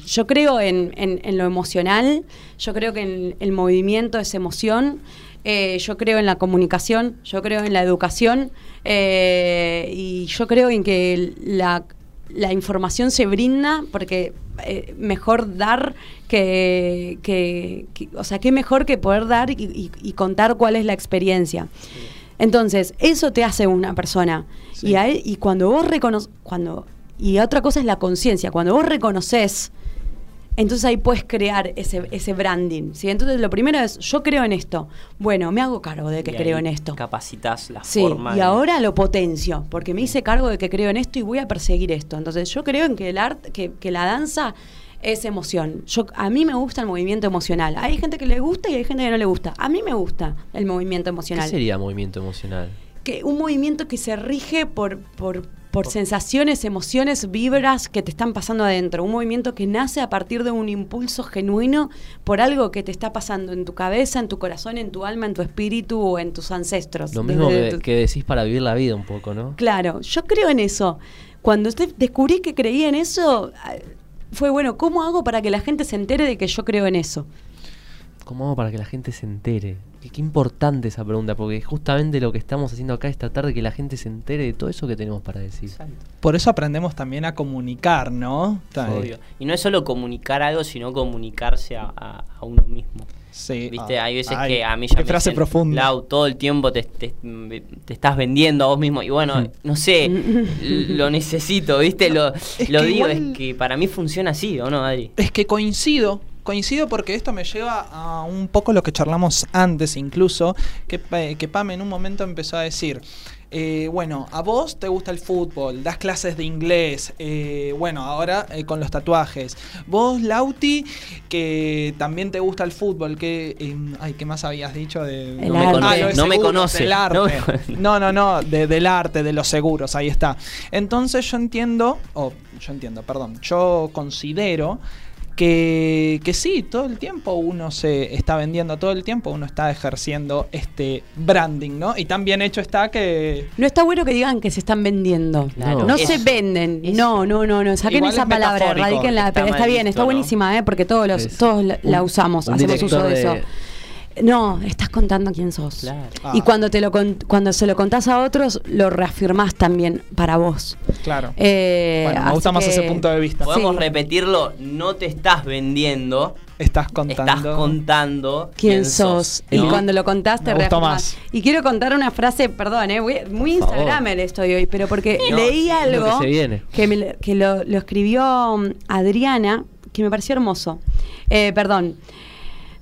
S5: yo creo en, en- en lo emocional, yo creo que en el movimiento es emoción, eh, yo creo en la comunicación, yo creo en la educación eh, y yo creo en que la, la información se brinda porque eh, mejor dar que, que- que- o sea, qué mejor que poder dar y, y- y contar cuál es la experiencia. Entonces, eso te hace una persona.
S4: Sí.
S5: Y, ahí- y cuando vos reconoces, cuando, y otra cosa es la conciencia, cuando vos reconoces, entonces ahí puedes crear ese, ese branding. ¿sí? Entonces lo primero es, yo creo en esto. Bueno, me hago cargo de que
S3: Y
S5: creo
S3: ahí
S5: en esto.
S3: Capacitas la
S5: Sí,
S3: forma.
S5: y
S3: de-
S5: ahora lo potencio, porque me hice cargo de que creo en esto y voy a perseguir esto. Entonces yo creo en que el arte, que, que la danza es emoción. Yo, a mí me gusta el movimiento emocional. Hay gente que le gusta y hay gente que no le gusta. A mí me gusta el movimiento
S2: ¿Qué
S5: emocional.
S2: sería movimiento emocional?
S5: Que un movimiento que se rige por, por, por sensaciones, emociones, vibras que te están pasando adentro. Un movimiento que nace a partir de un impulso genuino por algo que te está pasando en tu cabeza, en tu corazón, en tu alma, en tu espíritu o en tus ancestros.
S2: Lo mismo que,
S5: tu-
S2: que decís para vivir la vida un poco, ¿no?
S5: Claro, yo creo en eso. Cuando usted descubrí que creía en eso, ah, fue bueno, ¿cómo hago para que la gente se entere de que yo creo en eso?
S2: ¿Cómo hago para que la gente se entere? Qué, qué importante esa pregunta, porque justamente lo que estamos haciendo acá es tratar de que la gente se entere de todo eso que tenemos para decir.
S3: Exacto.
S4: Por eso aprendemos también a comunicar, ¿no?
S3: Obvio. Y no es solo comunicar algo, sino comunicarse a, a- a uno mismo.
S4: Sí.
S3: Viste,
S4: ah,
S3: hay veces
S4: ay,
S3: que a mí ya
S4: qué
S3: me
S4: frase
S3: dicen,
S4: profunda.
S3: Lau, todo el tiempo te, te- te estás vendiendo a vos mismo. Y bueno, (laughs) no sé, (laughs) lo necesito, ¿viste? Lo,
S4: es
S3: lo
S4: que
S3: digo,
S4: igual-
S3: es que para mí funciona así, ¿o no, Adri?
S4: Es que coincido, coincido porque esto me lleva a un poco lo que charlamos antes incluso, que, Pa- que Pam en un momento empezó a decir, eh, bueno, a vos te gusta el fútbol, das clases de inglés, eh, bueno, ahora eh, con los tatuajes. Vos, Lauti, que también te gusta el fútbol, que... eh, ay, ¿qué más habías dicho? De,
S5: No me arte. conoce,
S4: de
S3: no me
S4: seguros,
S3: conoce,
S4: del
S3: no
S4: arte. (laughs) No, no, no, de- del arte, de los seguros, ahí está. Entonces yo entiendo, o yo entiendo, perdón, yo considero que, que sí, todo el tiempo uno se está vendiendo, todo el tiempo uno está ejerciendo este branding, ¿no? Y tan bien hecho está que...
S5: No está bueno que digan que se están vendiendo.
S3: Claro.
S5: No
S3: Eso.
S5: se venden.
S3: Eso.
S5: No, no, no, no. Saquen
S4: Igual
S5: esa
S4: es
S5: palabra, erradiquenla.
S3: Está
S5: Pero está bien,
S3: visto,
S5: está
S3: ¿no?
S5: buenísima, ¿eh? Porque todos, los,
S2: Es
S5: todos la, usamos,
S2: un
S5: hacemos uso
S2: director
S5: de eso. No, estás contando quién sos.
S3: Claro.
S4: Ah.
S5: Y cuando, te lo cuando se lo contás a otros, lo reafirmás también para vos.
S4: Claro.
S5: Eh,
S4: bueno, me gusta más ese punto de vista.
S3: Podemos
S5: Sí.
S3: repetirlo, no te estás vendiendo,
S4: Estás contando.
S3: estás contando
S5: quién sos. Y cuando lo contaste,
S4: Me gustó
S5: reafirmás.
S4: más.
S5: Y quiero contar una frase, perdón, eh, voy- muy. Instagramer estoy hoy, pero porque
S3: No,
S5: leí algo
S2: que se viene.
S5: que, me lo- que lo, lo escribió mm, Adriana, que me pareció hermoso. Eh, perdón.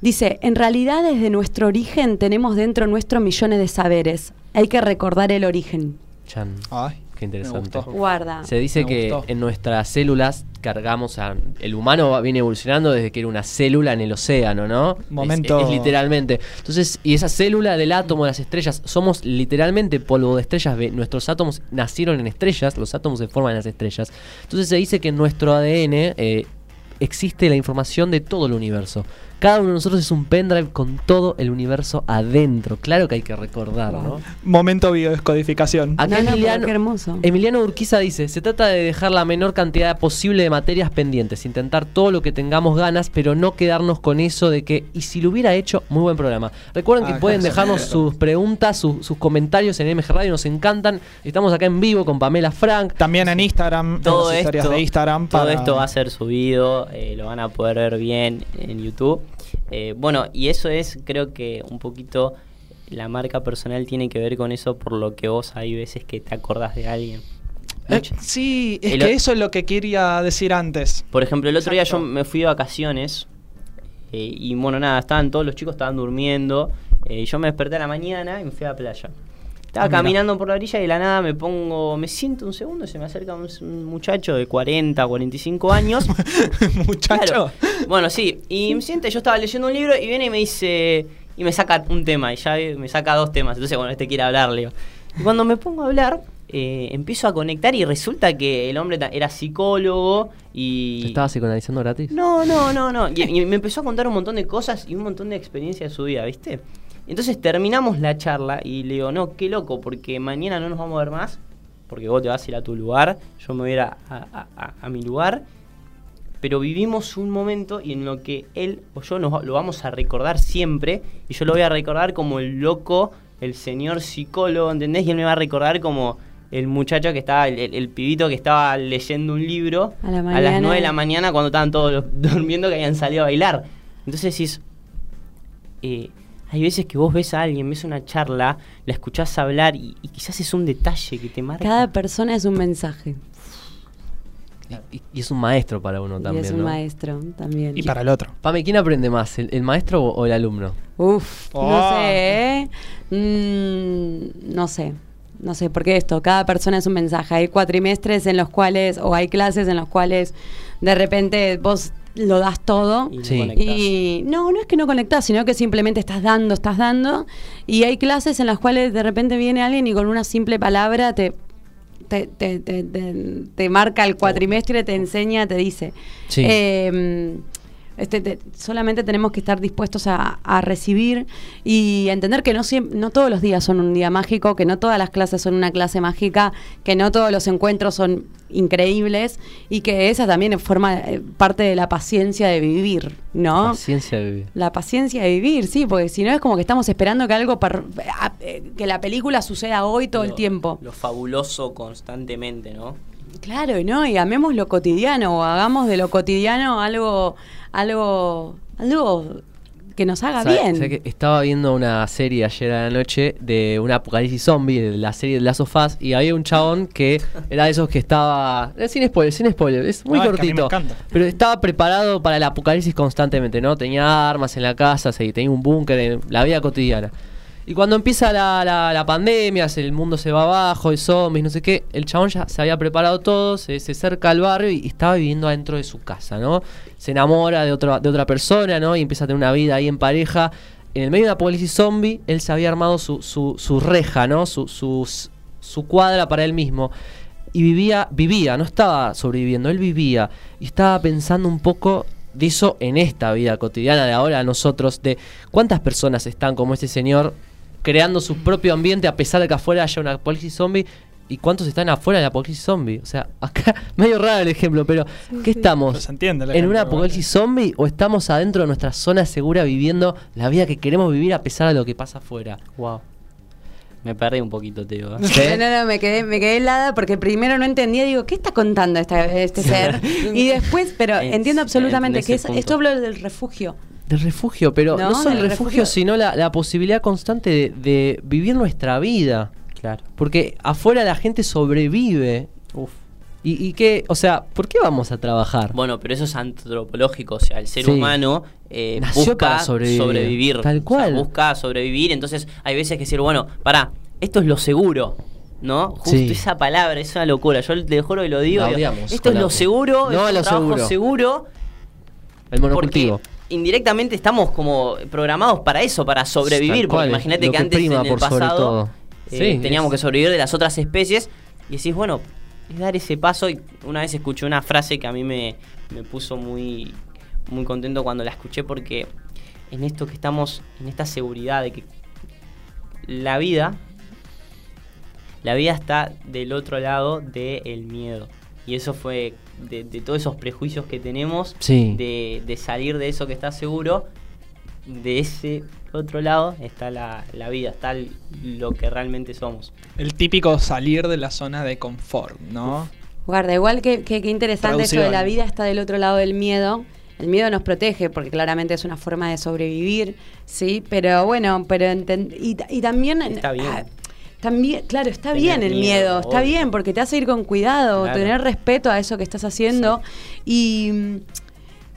S5: Dice, en realidad desde nuestro origen tenemos dentro nuestro millones de saberes. Hay que recordar el origen.
S2: Chan.
S4: Ay,
S2: Qué interesante.
S5: Guarda.
S2: Se dice
S4: Me
S2: que
S4: gustó.
S2: en nuestras células cargamos a. El humano va- viene evolucionando desde que era una célula en el océano, ¿no? Es-
S4: Momento-
S2: Es, literalmente. Entonces, y esa célula del átomo de las estrellas, somos literalmente polvo de estrellas. ve- Nuestros átomos nacieron en estrellas, los átomos se forman en las estrellas. Entonces se dice que en nuestro ADN eh, existe la información de todo el universo. Cada uno de nosotros es un pendrive con todo el universo adentro. Claro que hay que recordar, ¿no?
S4: Momento biodescodificación.
S2: Acá
S5: No, no,
S2: Emiliano,
S5: qué hermoso.
S2: Emiliano Urquiza dice, se trata de dejar la menor cantidad posible de materias pendientes, intentar todo lo que tengamos ganas, pero no quedarnos con eso de que, y si lo hubiera hecho, muy buen programa. Recuerden que
S4: Ah,
S2: pueden (laughs) dejarnos sus preguntas, sus, sus comentarios en MG Radio, nos encantan. Estamos acá en vivo con Pamela Frank.
S4: También en Instagram,
S3: todo
S4: en las historias
S3: esto,
S4: de Instagram.
S3: todo esto va a ser subido, eh, lo van a poder ver bien en YouTube. Eh, bueno, y eso es, creo que un poquito la marca personal tiene que ver con eso, por lo que vos hay veces que te acordás de alguien.
S4: Eh, sí, es
S3: El
S4: que eso es lo que quería decir antes.
S3: Por ejemplo, el otro día yo me fui de vacaciones eh, y bueno, nada, estaban todos los chicos estaban durmiendo. eh, yo me desperté a la mañana y me fui a la playa. Estaba
S4: Ah,
S3: caminando por la orilla y de la nada me pongo, me siento un segundo se me acerca un, un muchacho de 40, 45 años. (laughs)
S4: Muchacho.
S3: Claro. Bueno, sí, y me siente, yo estaba leyendo un libro y viene y me dice, y me saca un tema, y ya me saca dos temas. Entonces, bueno, este quiere hablar, le digo. Y cuando me pongo a hablar, eh, empiezo a conectar y resulta que el hombre era psicólogo y...
S2: ¿Te estabas psicoanalizando gratis?
S3: No, no, no, no. Y, y me empezó a contar un montón de cosas y un montón de experiencia de su vida, ¿viste? Entonces terminamos la charla y le digo, no, qué loco, porque mañana no nos vamos a ver más, porque vos te vas a ir a tu lugar, yo me voy a ir a, a- a- a mi lugar, pero vivimos un momento y en lo que él o yo nos, lo vamos a recordar siempre, y yo lo voy a recordar como el loco, el señor psicólogo, ¿entendés? Y él me va a recordar como el muchacho que estaba, el, el- el pibito que estaba leyendo un libro
S5: A la
S3: las
S5: mañana.
S3: 9 de la mañana cuando estaban todos (laughs) durmiendo que habían salido a bailar. Entonces decís, eh, hay veces que vos ves a alguien, ves una charla, la escuchás hablar y, y quizás es un detalle que te marca.
S5: Cada persona es un mensaje.
S2: Y, es un maestro para uno
S5: y
S2: también,
S5: es un
S2: ¿no?
S5: maestro también.
S4: Y para el otro.
S2: Pame, ¿quién aprende más, el, el maestro o, o el alumno?
S5: Uf,
S4: Oh.
S5: no sé, ¿eh? Mm, no sé. No sé, porque esto, cada persona es un mensaje. Hay cuatrimestres en los cuales, o hay clases en los cuales de repente vos lo das todo.
S3: Y no
S2: Sí.
S3: conectás.
S5: Y no, no es que no conectás, sino que simplemente estás dando, estás dando. Y hay clases en las cuales de repente viene alguien y con una simple palabra te, te, te, te- te- te marca el cuatrimestre, te enseña, te dice.
S2: Sí.
S5: Eh, este, te- solamente tenemos que estar dispuestos a, a recibir y a entender que no, no todos los días son un día mágico, que no todas las clases son una clase mágica, que no todos los encuentros son increíbles y que esa también forma eh, parte de la paciencia de vivir, ¿no?
S2: Paciencia de vivir.
S5: La paciencia de vivir, sí, porque si no es como que estamos esperando que algo, eh, que la película suceda hoy todo el tiempo.
S3: Lo fabuloso constantemente, ¿no?
S5: Claro, y ¿no? Y amemos lo cotidiano, o hagamos de lo cotidiano algo, algo, algo que nos haga
S2: ¿Sabe-
S5: bien.
S2: que estaba viendo una serie ayer a la noche de un apocalipsis zombie, de la serie de Last of Us, y había un chabón que (laughs) era de esos que estaba. eh, Sin spoiler, sin spoiler, es muy
S4: No, es que a mí me
S2: cortito.
S4: encanta.
S2: pero estaba preparado para el apocalipsis constantemente, ¿no? Tenía armas en la casa, se- tenía un búnker en la vida cotidiana. Y cuando empieza la, la- la pandemia, el mundo se va abajo, hay zombies, no sé qué, el chabón ya se había preparado todo, se, acerca al barrio y, estaba viviendo adentro de su casa, ¿no? Se enamora de, otra de otra persona, ¿no? Y empieza a tener una vida ahí en pareja. En el medio de una apocalipsis zombie, él se había armado su, su, su reja, ¿no? Su, sus- su cuadra para él mismo. Y vivía, vivía, no estaba sobreviviendo, él vivía. Y estaba pensando un poco de eso en esta vida cotidiana de ahora nosotros, de cuántas personas están como este señor creando su propio ambiente a pesar de que afuera haya una apocalipsis zombie ¿Y cuántos están afuera del apocalipsis zombie? O sea, (laughs) acá, medio raro el ejemplo, pero ¿qué estamos?
S4: Pero se entiende
S2: ¿En una apocalipsis zombie o estamos adentro de nuestra zona segura viviendo la vida que queremos vivir a pesar de lo que pasa afuera?
S3: Wow. Me perdí un poquito, te digo. ¿eh?
S2: ¿Sí?
S5: No, no, me quedé, me quedé helada porque primero no entendía, digo, ¿qué está contando esta, este ser? (laughs) Y después, pero entiendo absolutamente que es, esto habla del refugio.
S2: Del refugio, pero no,
S5: No,
S2: solo el refugio,
S5: refugio.
S2: sino la, la posibilidad constante de, de vivir nuestra vida.
S3: Claro.
S2: Porque afuera la gente sobrevive.
S3: Uf.
S2: ¿Y, y qué? O sea, ¿por qué vamos a trabajar?
S3: Bueno, pero eso es antropológico, o sea, el ser
S2: Sí.
S3: humano eh,
S2: Nació
S3: busca
S2: para sobrevivir.
S3: sobrevivir.
S2: Tal
S3: o sea,
S2: cual.
S3: busca sobrevivir, entonces hay veces que decir, bueno, pará, esto es lo seguro. ¿No? Justo
S2: Sí.
S3: esa palabra, es una locura. Yo te juro y lo digo. Esto es lo seguro,
S2: No
S3: es
S2: lo
S3: trabajo
S2: seguro.
S3: seguro.
S2: el monocultivo.
S3: Indirectamente estamos como programados para eso, para sobrevivir. Porque imagínate que antes en el pasado eh,
S2: Sí,
S3: teníamos
S2: es-
S3: que sobrevivir de las otras especies. Y decís, bueno, es dar ese paso. Y una vez escuché una frase que a mí me, me puso muy, muy contento cuando la escuché porque en esto que estamos, en esta seguridad de que la vida, la vida está del otro lado del miedo. Y eso fue de, de todos esos prejuicios que tenemos,
S2: Sí.
S3: de, de salir de eso que está seguro, de ese otro lado está la, la vida, está el- lo que realmente somos.
S4: El típico salir de la zona de confort, ¿no?
S5: Guarda, igual que, que, que interesante eso de la vida está del otro lado del miedo. El miedo nos protege porque claramente es una forma de sobrevivir, ¿sí? Pero bueno, pero y, y también...
S3: Está bien.
S5: ah, también, claro, está
S3: Tener
S5: bien el
S3: miedo,
S5: miedo, está
S3: obvio.
S5: bien porque te hace ir con cuidado,
S3: Claro.
S5: tener respeto a eso que estás haciendo y,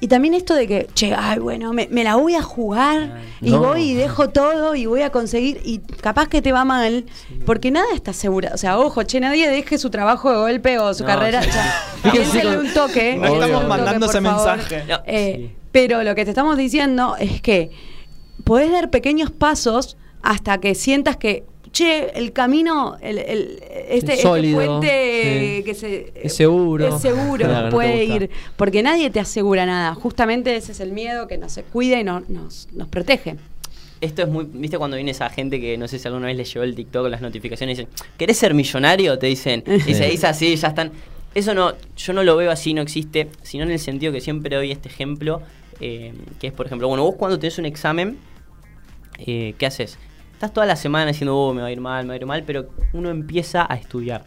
S5: y también esto de que, che, ay, bueno, me, me la voy a jugar y
S2: No.
S5: voy y dejo todo y voy a conseguir y capaz que te va mal porque nada está segura, o sea, ojo, che, nadie deje su trabajo de golpe o su
S3: No,
S5: carrera,
S3: sí. (laughs)
S5: o sea, un toque.
S4: No estamos
S5: un
S4: mandando ese
S5: favor.
S4: mensaje.
S3: No,
S5: Eh,
S3: sí.
S5: Pero lo que te estamos diciendo es que podés dar pequeños pasos hasta que sientas que, che, el camino, el, el- este, este
S2: Sólido,
S5: puente
S2: sí.
S5: que se,
S2: Es seguro.
S5: es seguro,
S2: Claro, no
S5: puede ir, porque nadie te asegura nada. Justamente ese es el miedo que nos cuida y nos, nos, nos protege.
S3: Esto es muy, viste cuando viene esa gente que no sé si alguna vez le llegó el TikTok, las notificaciones, y dicen, ¿querés ser millonario? Te dicen, (laughs) y se dice así, ya están. Eso no, yo no lo veo así, no existe, sino en el sentido que siempre doy este ejemplo, eh, que es por ejemplo, bueno, vos cuando tenés un examen, eh, ¿qué haces? Estás toda la semana diciendo, oh, me va a ir mal, me va a ir mal, pero uno empieza a estudiar.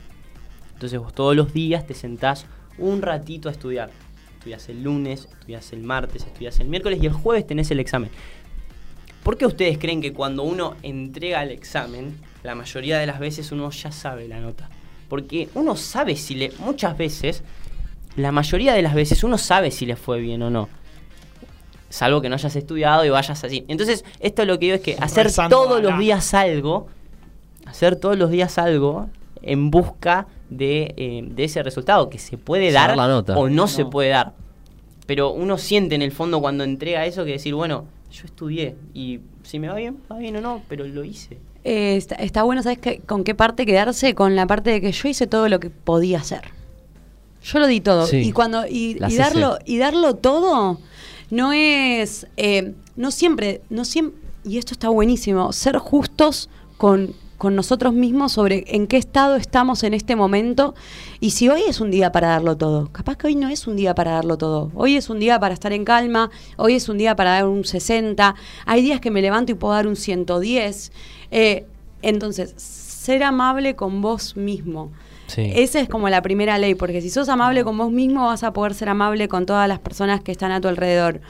S3: Entonces vos todos los días te sentás un ratito a estudiar. Estudias el lunes, estudias el martes, estudias el miércoles y el jueves tenés el examen. ¿Por qué ustedes creen que cuando uno entrega el examen, la mayoría de las veces uno ya sabe la nota? Porque uno sabe si le. Muchas veces, la mayoría de las veces, uno sabe si le fue bien o no. Salvo que no hayas estudiado y vayas así. Entonces, esto lo que digo es que hacer
S4: Rezando
S3: todos los días algo, hacer todos los días algo en busca de, eh, de ese resultado que se puede dar
S2: la nota.
S3: o no, se puede dar. Pero uno siente en el fondo cuando entrega eso que decir, bueno, yo estudié y si me va bien, va bien o no, pero lo hice.
S5: Eh, está, está bueno, ¿sabes qué? con qué parte quedarse? Con la parte de que yo hice todo lo que podía hacer. Yo lo di todo.
S2: Sí.
S5: Y cuando y, darlo y darlo todo no es eh, no siempre no siempre y esto está buenísimo ser justos con con nosotros mismos sobre en qué estado estamos en este momento y si hoy es un día para darlo todo. Capaz que hoy no es un día para darlo todo. Hoy es un día para estar en calma, hoy es un día para dar un 60. Hay días que me levanto y puedo dar un 110. Eh, entonces, ser amable con vos mismo.
S2: Sí.
S5: Esa es como la primera ley, porque si sos amable con vos mismo vas a poder ser amable con todas las personas que están a tu alrededor.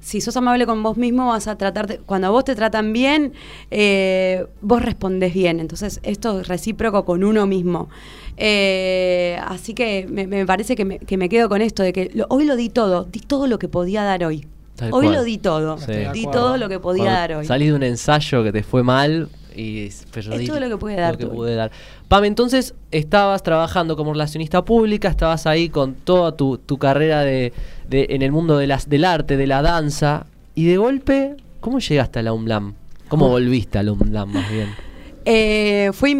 S5: Si sos amable con vos mismo vas a tratarte, cuando a vos te tratan bien, eh, vos respondes bien. Entonces esto es recíproco con uno mismo. Eh, así que me, me parece que me, que me quedo con esto, de que lo- hoy lo di todo, di todo lo que podía dar hoy.
S2: Tal
S5: hoy
S2: cual.
S5: lo di todo,
S2: Sí.
S5: Di todo lo que podía
S2: Cuando
S5: dar hoy.
S2: Salís de un ensayo que te fue mal y
S5: Es todo lo que pude dar
S2: que
S5: tuve.
S2: pude dar. Pam, entonces estabas trabajando como relacionista pública, estabas ahí con toda tu, tu carrera de, de- en el mundo de las, del arte, de la danza, y de golpe, ¿cómo llegaste a la UMLAM? ¿Cómo volviste a la UMLAM más bien? (laughs)
S5: Eh, fui,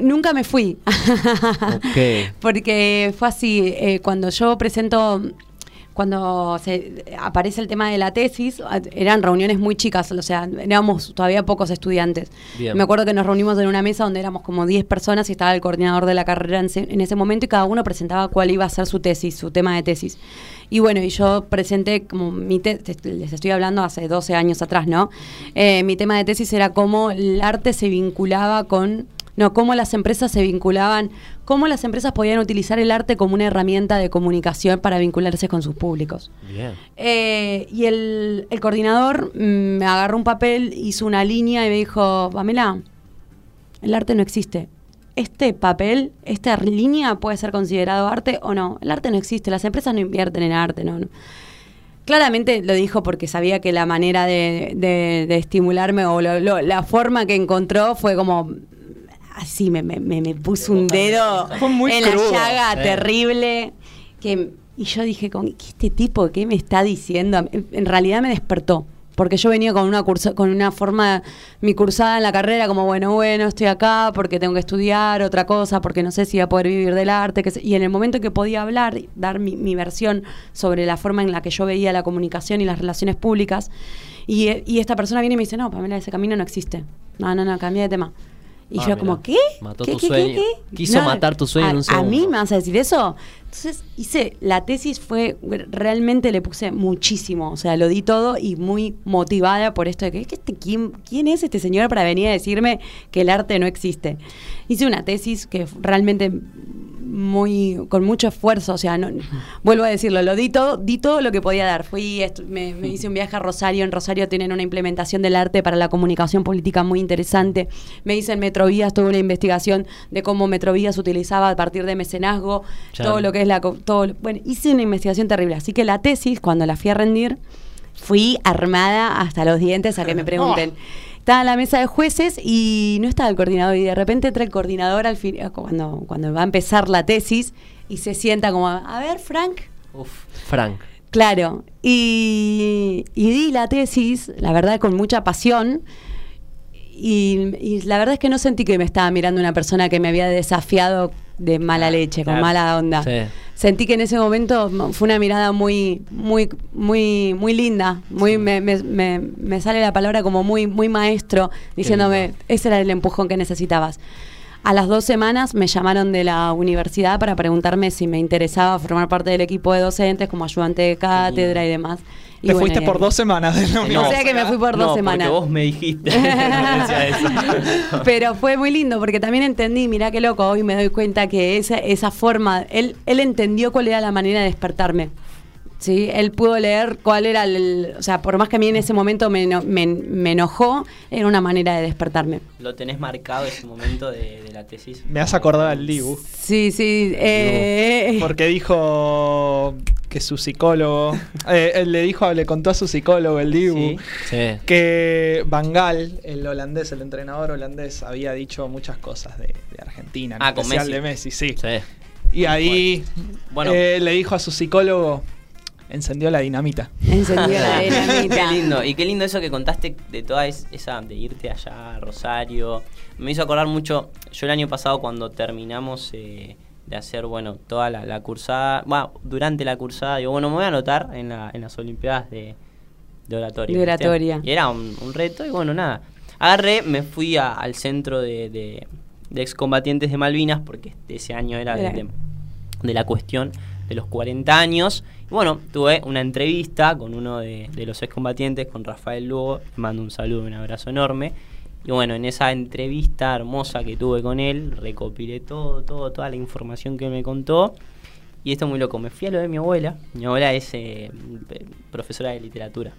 S5: nunca me fui. (laughs)
S2: Ok.
S5: Porque fue así, eh, cuando yo presento cuando se aparece el tema de la tesis, eran reuniones muy chicas, o sea, éramos todavía pocos estudiantes.
S2: Bien.
S5: Me acuerdo que nos reunimos en una mesa donde éramos como 10 personas y estaba el coordinador de la carrera en, ese- en ese momento y cada uno presentaba cuál iba a ser su tesis, su tema de tesis. Y bueno, y yo presenté como mi tesis, les estoy hablando hace 12 años atrás, ¿no? Eh, mi tema de tesis era cómo el arte se vinculaba con no, cómo las empresas se vinculaban, cómo las empresas podían utilizar el arte como una herramienta de comunicación para vincularse con sus públicos.
S2: Bien.
S5: Eh, y el, el coordinador mm, me agarró un papel, hizo una línea y me dijo, Pamela, el arte no existe. Este papel, esta línea puede ser considerado arte o no. El arte no existe, las empresas no invierten en arte, no. no. Claramente lo dijo porque sabía que la manera de, de- de estimularme o lo- lo- la forma que encontró fue como así me, me, me- me puso un dedo en
S4: crudo.
S5: la llaga terrible que y yo dije con ¿qué este tipo qué me está diciendo en, realidad me despertó porque yo venía con una con una forma mi cursada en la carrera como bueno bueno estoy acá porque tengo que estudiar otra cosa porque no sé si voy a poder vivir del arte que y en el momento que podía hablar dar mi, mi versión sobre la forma en la que yo veía la comunicación y las relaciones públicas y, y esta persona viene y me dice no Pamela ese camino no existe no no no cambia de tema y
S2: Ah,
S5: yo como, ¿qué?
S2: Mató
S5: ¿Qué,
S2: tu
S5: qué,
S2: sueño.
S5: qué?
S2: Quiso matar tu sueño
S5: a,
S2: en un
S5: ¿A
S2: segundo.
S5: mí me vas a decir eso? Entonces hice, la tesis fue, realmente le puse muchísimo, o sea, lo di todo y muy motivada por esto de que, "Es que este, ¿quién, ¿quién es este señor para venir a decirme que el arte no existe? Hice una tesis que realmente muy con mucho esfuerzo, o sea, no, vuelvo a decirlo, lo di todo, di todo lo que podía dar. Fui, me, me hice un viaje a Rosario, en Rosario tienen una implementación del arte para la comunicación política muy interesante. Me hice en Metrovías, tuve una investigación de cómo Metrovías utilizaba a partir de mecenazgo, todo lo que la todo, bueno, hice una investigación terrible, así que la tesis cuando la fui a rendir fui armada hasta los dientes a que me (laughs) pregunten. Estaba en la mesa de jueces y no estaba el coordinador. Y de repente entra el coordinador al fin, cuando, cuando va a empezar la tesis y se sienta como, a ver, Frank.
S2: Uf, Frank.
S5: Claro. Y, y di la tesis, la verdad, con mucha pasión. Y, y la verdad es que no sentí que me estaba mirando una persona que me había desafiado de mala leche, con mala onda.
S2: Sí.
S5: Sentí que en ese momento fue una mirada muy, muy, muy, muy linda. Muy, me, me- me- me sale la palabra como muy, muy maestro, diciéndome, ese era el empujón que necesitabas. A las dos semanas me llamaron de la universidad para preguntarme si me interesaba formar parte del equipo de docentes como ayudante de cátedra y demás. Y
S4: Te
S5: bueno,
S4: fuiste por dos semanas de la (laughs)
S5: O sea que me fui por dos
S3: no,
S5: semanas.
S3: porque vos me dijiste. (laughs) (laughs)
S5: Pero fue muy lindo porque también entendí, mirá qué loco, hoy me doy cuenta que esa, esa forma, él, él entendió cuál era la manera de despertarme. ¿Sí? Él pudo leer cuál era el... O sea, por más que a mí en ese momento me, me, me enojó, era una manera de despertarme.
S3: Lo tenés marcado ese momento de, de la tesis.
S4: Me has acordado al Dibu.
S5: Sí, sí. eh,
S4: Porque dijo que su psicólogo. eh, él le dijo, le contó a su psicólogo, el Dibu,
S3: Sí.
S2: Sí.
S4: que Bangal, el holandés, el entrenador holandés, había dicho muchas cosas de, de Argentina, en
S3: Ah, con
S4: especial
S3: Messi.
S4: de Messi, sí.
S2: Sí.
S4: Y ahí
S3: Bueno.
S4: eh, le dijo a su psicólogo, encendió la dinamita.
S5: encendió la (laughs) dinamita.
S3: Qué lindo, y qué lindo eso que contaste de toda es- esa, de irte allá a Rosario. Me hizo acordar mucho, yo el año pasado cuando terminamos eh, de hacer, bueno, toda la, la cursada, bueno, durante la cursada, digo, bueno, me voy a anotar en, la- en las Olimpiadas de, de oratoria.
S5: De
S3: ¿viste?
S5: oratoria.
S3: Y era un, un reto, y bueno, nada. Agarré, me fui a- al centro de, de, de excombatientes de Malvinas, porque ese año era de-
S5: Era-
S3: de, de la cuestión de los 40 años. Bueno, tuve una entrevista con uno de, de los excombatientes, con Rafael Lugo. Le mando un saludo y un abrazo enorme. Y bueno, en esa entrevista hermosa que tuve con él, recopilé todo, todo, toda la información que me contó. Y esto es muy loco. Me fui a lo de mi abuela. Mi abuela es eh, profesora de literatura.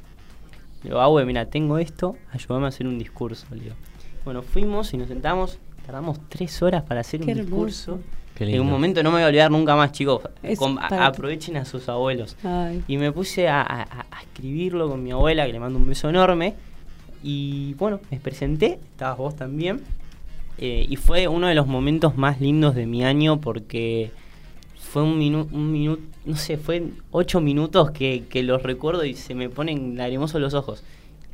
S3: Le digo, abue, mira, tengo esto, ayúdame a hacer un discurso. Le digo. Bueno, fuimos y nos sentamos. Tardamos tres horas para hacer
S5: Qué
S3: un
S5: hermoso.
S3: discurso. En un momento no me voy a olvidar nunca más, chicos. A- aprovechen a sus abuelos.
S5: Ay.
S3: Y me puse a, a- a- a escribirlo con mi abuela, que le mando un beso enorme. Y bueno, me presenté, estabas vos también. Eh, y fue uno de los momentos más lindos de mi año porque fue un minuto, un minuto, no sé, fue ocho minutos que, que los recuerdo y se me ponen lagrimosos los ojos.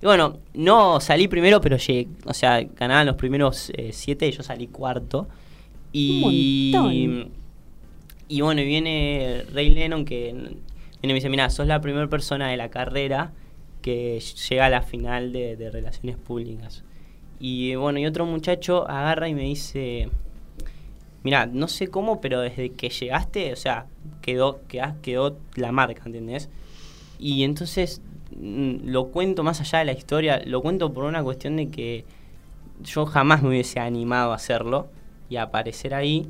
S3: Y bueno, no salí primero, pero llegué, o sea, ganaban los primeros eh, siete y yo salí cuarto. Y,
S5: Un
S3: y bueno, viene Ray Lennon que Y me dice, mira, sos la primera persona de la carrera que llega a la final de, de relaciones públicas. Y bueno, y otro muchacho agarra y me dice, mira, no sé cómo, pero desde que llegaste, o sea, quedó, quedó, quedó la marca, ¿entendés? Y entonces mm, lo cuento más allá de la historia, lo cuento por una cuestión de que yo jamás me hubiese animado a hacerlo y aparecer ahí.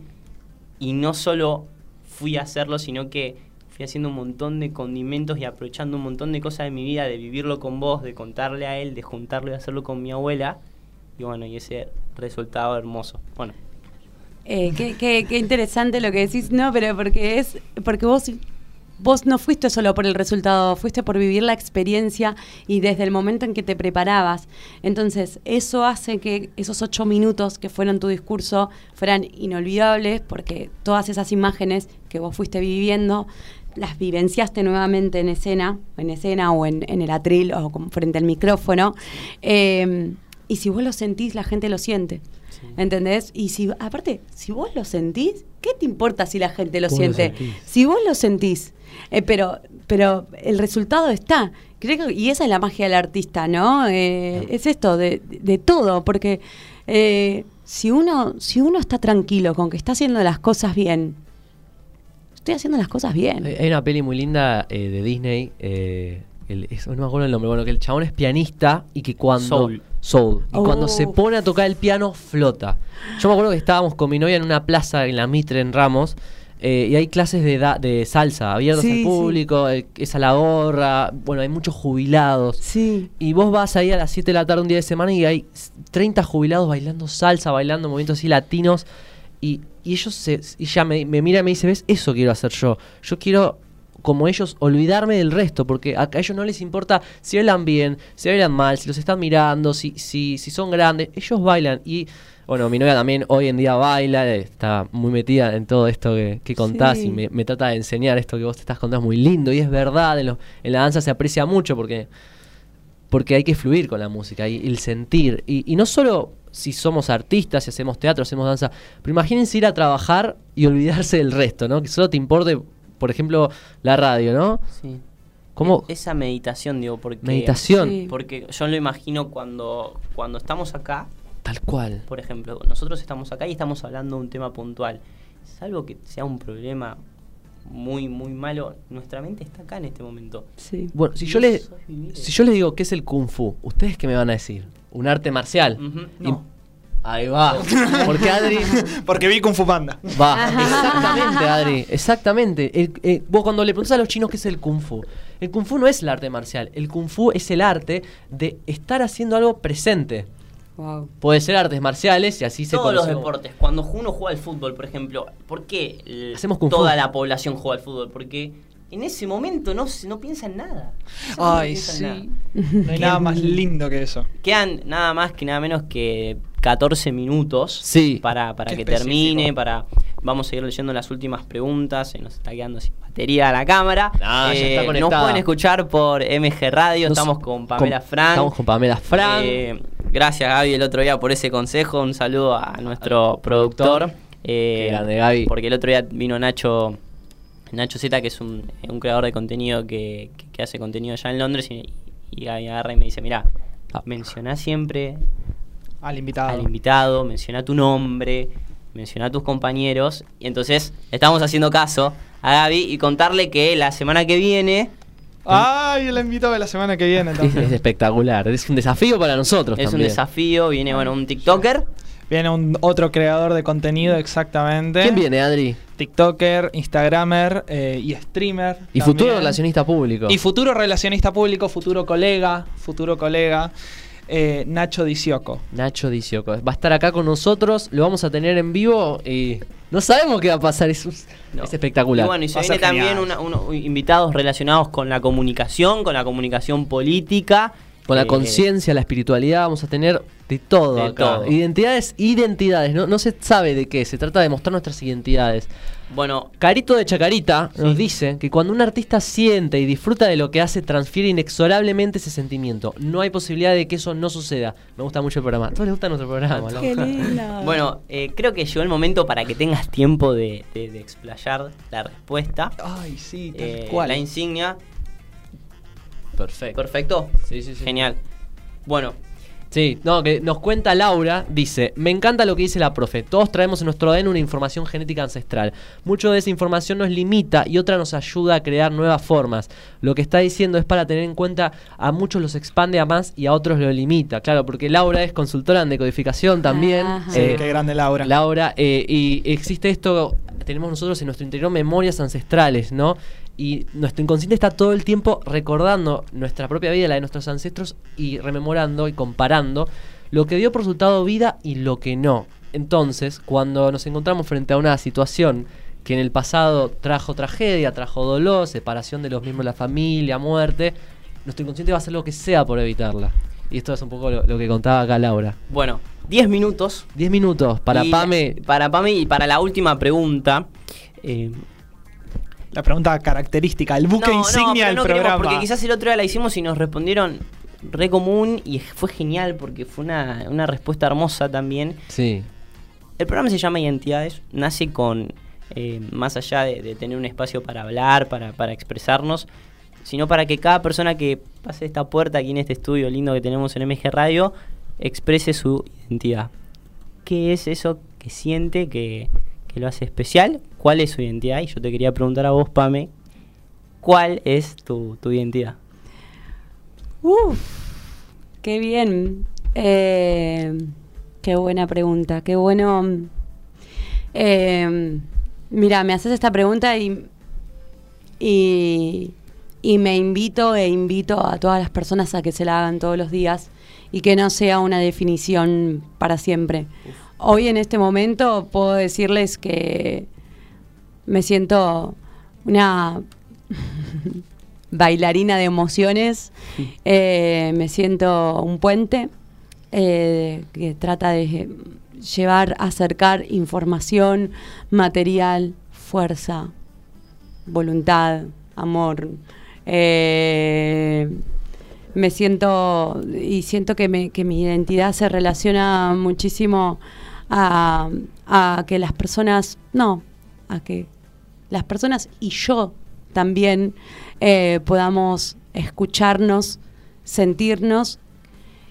S3: Y no solo fui a hacerlo, sino que fui haciendo un montón de condimentos y aprovechando un montón de cosas de mi vida, de vivirlo con vos, de contarle a él, de juntarlo y hacerlo con mi abuela. Y bueno, y ese resultado hermoso. Bueno,
S5: Eh, qué, qué- qué interesante lo que decís, no, pero porque es porque vos vos no fuiste solo por el resultado, fuiste por vivir la experiencia y desde el momento en que te preparabas. Entonces, eso hace que esos ocho minutos que fueron tu discurso fueran inolvidables porque todas esas imágenes que vos fuiste viviendo las vivenciaste nuevamente en escena, en escena o en, en el atril o frente al micrófono. Eh, y si vos lo sentís, la gente lo siente. ¿Entendés? Y si, aparte, si vos lo sentís, ¿qué te importa si la gente lo siente? si vos lo sentís, eh, pero, pero el resultado está. Creo que- y esa es la magia del artista, ¿no? Eh, es esto, de, de todo, porque eh, si, uno, si uno está tranquilo con que está haciendo las cosas bien, estoy haciendo las cosas bien.
S2: Hay una peli muy linda eh, de Disney. eh, el- es- no me acuerdo el nombre. Bueno, que el chabón es pianista y que cuando.
S3: Soul.
S2: Soul. Y
S5: Oh.
S2: cuando se pone a tocar el piano, flota. Yo me acuerdo que estábamos con mi novia en una plaza en la Mitre, en Ramos. Eh, y hay clases de, da- de salsa abiertas
S5: Sí,
S2: al público. eh, es a la gorra. Bueno, hay muchos jubilados.
S5: Sí.
S2: Y vos vas ahí a las 7 de la tarde un día de semana y hay 30 jubilados bailando salsa, bailando movimientos así latinos. Y, y ellos se, y ya me, me mira y me dice, ¿ves? Eso quiero hacer yo. Yo quiero, como ellos, olvidarme del resto. Porque a, a ellos no les importa si bailan bien, si bailan mal, si los están mirando, si, si, si son grandes. Ellos bailan. Y bueno, mi novia también hoy en día baila, está muy metida en todo esto que, que contás
S5: Sí.
S2: y me, me trata de enseñar esto que vos te estás contando. Es muy lindo y es verdad. En, lo- en la danza se aprecia mucho porque porque hay que fluir con la música y el sentir. Y, y no solo si somos artistas, si hacemos teatro, hacemos danza, pero imagínense ir a trabajar y olvidarse del resto, ¿no? Que solo te importe, por ejemplo, la radio, ¿no?
S3: sí.
S2: ¿Cómo?
S3: E- Esa meditación, digo, porque...
S2: Meditación,
S5: Sí.
S3: Porque yo lo imagino cuando, cuando estamos acá,
S2: tal cual.
S3: por ejemplo, nosotros estamos acá y estamos hablando de un tema puntual. Salvo que sea un problema muy, muy malo, nuestra mente está acá en este momento.
S5: Sí.
S2: Bueno, si yo,
S3: vos
S2: le,
S3: sos vivir
S2: si yo les digo qué es el kung fu, ¿ustedes qué me van a decir? ¿Un arte marcial?
S4: No.
S2: Ahí va. (laughs) Porque Adri
S4: Porque vi Kung Fu Panda.
S2: Va, exactamente, Adri, exactamente. El- eh, vos cuando le preguntás a los chinos qué es el kung fu, el kung fu no es el arte marcial, el kung fu es el arte de estar haciendo algo presente.
S5: Wow.
S2: Puede ser artes marciales y así se
S3: Todos los deportes, cuando uno juega al fútbol, por ejemplo, ¿por qué
S2: Hacemos
S3: toda la población juega al fútbol? Porque en ese momento no, se- no piensa en nada. No
S4: Ay,
S3: en
S4: sí.
S3: nada. (laughs)
S4: No hay nada más lindo que eso.
S3: Quedan nada más que nada menos que 14 minutos
S2: Sí.
S3: para, para que
S4: específico.
S3: termine, para vamos a seguir leyendo las últimas preguntas, se nos está quedando sin batería la cámara.
S2: No, ya está
S3: nos pueden escuchar por MG Radio,
S2: Nos-
S3: estamos con Pamela
S2: con-
S3: Frank.
S2: Estamos con Pamela Frank.
S3: Eh, gracias Gaby el otro día por ese consejo, un saludo a nuestro productor. Eh,
S2: Qué grande, Gaby.
S3: Porque el otro día vino Nacho Nacho Z, que es un, un creador de contenido que, que- que hace contenido allá en Londres, y, y Gaby agarra y me dice, mira,
S2: Ah.
S3: menciona siempre
S4: Al invitado.
S3: al invitado, menciona tu nombre, menciona a tus compañeros. Y entonces estamos haciendo caso a Gaby y contarle que la semana que viene
S4: Ay, el invitado de la semana que viene
S2: es,
S4: entonces.
S2: es espectacular, es un desafío para nosotros
S3: es un
S2: también.
S3: desafío, viene bueno un TikToker.
S4: Viene un otro creador de contenido exactamente.
S2: ¿Quién viene, Adri?
S4: TikToker, Instagramer eh, y streamer.
S2: Y
S4: también.
S2: futuro relacionista público.
S4: Y futuro relacionista público, futuro colega, futuro colega, eh, Nacho Dicioco.
S2: Nacho Dicioco. Va a estar acá con nosotros, lo vamos a tener en vivo y no sabemos qué va a pasar. Es, un-
S3: No.
S2: es espectacular.
S3: Y bueno, y se viene también una- uno- invitados relacionados con la comunicación, con la comunicación política.
S2: Con la
S3: Eh,
S2: conciencia, la espiritualidad, vamos a tener de todo
S3: De
S2: acá.
S3: todo.
S2: Identidades, identidades, no, no se sabe de qué, se trata de mostrar nuestras identidades.
S3: Bueno,
S2: Carito de Chacarita nos dice que cuando un artista siente y disfruta de lo que hace, transfiere inexorablemente ese sentimiento. No hay posibilidad de que eso no suceda. Me gusta mucho el programa. A todos les gusta nuestro programa, ¿no?
S5: Qué lindo. (laughs)
S3: bueno eh, creo que llegó el momento para que tengas tiempo de, de- de explayar la respuesta.
S4: Ay, sí, tal
S3: Eh,
S4: cual.
S3: la insignia,
S2: Perfecto.
S3: perfecto.
S2: Sí, sí, sí.
S3: Genial. Bueno,
S2: Sí, no, que nos cuenta Laura, dice, me encanta lo que dice la profe, todos traemos en nuestro ADN una información genética ancestral. Mucho de esa información nos limita y otra nos ayuda a crear nuevas formas. Lo que está diciendo es para tener en cuenta, a muchos los expande a más y a otros lo limita. Claro, porque Laura es consultora en decodificación también.
S5: Ajá.
S4: Sí,
S2: Eh,
S4: qué grande Laura.
S2: Laura, eh, y existe esto, tenemos nosotros en nuestro interior memorias ancestrales, ¿no? Y nuestro inconsciente está todo el tiempo recordando nuestra propia vida, la de nuestros ancestros, y rememorando y comparando lo que dio por resultado vida y lo que no. Entonces, cuando nos encontramos frente a una situación que en el pasado trajo tragedia, trajo dolor, separación de los miembros de la familia, muerte, nuestro inconsciente va a hacer lo que sea por evitarla. Y esto es un poco lo, lo que contaba acá Laura.
S3: bueno, 10 minutos.
S2: 10 minutos para
S3: Y-
S2: Pame.
S3: Para Pame y para la última pregunta. eh,
S4: La pregunta característica, el buque
S3: no,
S4: insignia del
S3: no queremos,
S4: programa.
S3: porque quizás el otro día la hicimos y nos respondieron re común y fue genial porque fue una, una respuesta hermosa también.
S2: Sí.
S3: El programa se llama Identidades, nace con, eh, más allá de, de tener un espacio para hablar, para, para expresarnos, sino para que cada persona que pase esta puerta aquí en este estudio lindo que tenemos en MG Radio, exprese su identidad. ¿Qué es eso que siente que, que lo hace especial? ¿Cuál es su identidad? Y yo te quería preguntar a vos, Pame, ¿cuál es tu, tu identidad?
S5: Uf, qué bien. Eh, qué buena pregunta. Qué bueno. Eh, mira, me haces esta pregunta y, y, y me invito e invito a todas las personas a que se la hagan todos los días y que no sea una definición para siempre. Hoy en este momento puedo decirles que me siento una (laughs) bailarina de emociones, (laughs) eh, me siento un puente eh, que trata de llevar, acercar información, material, fuerza, voluntad, amor. Eh, me siento y siento que, me- que mi identidad se relaciona muchísimo a, que las personas, no, a que las personas y yo también eh, podamos escucharnos, sentirnos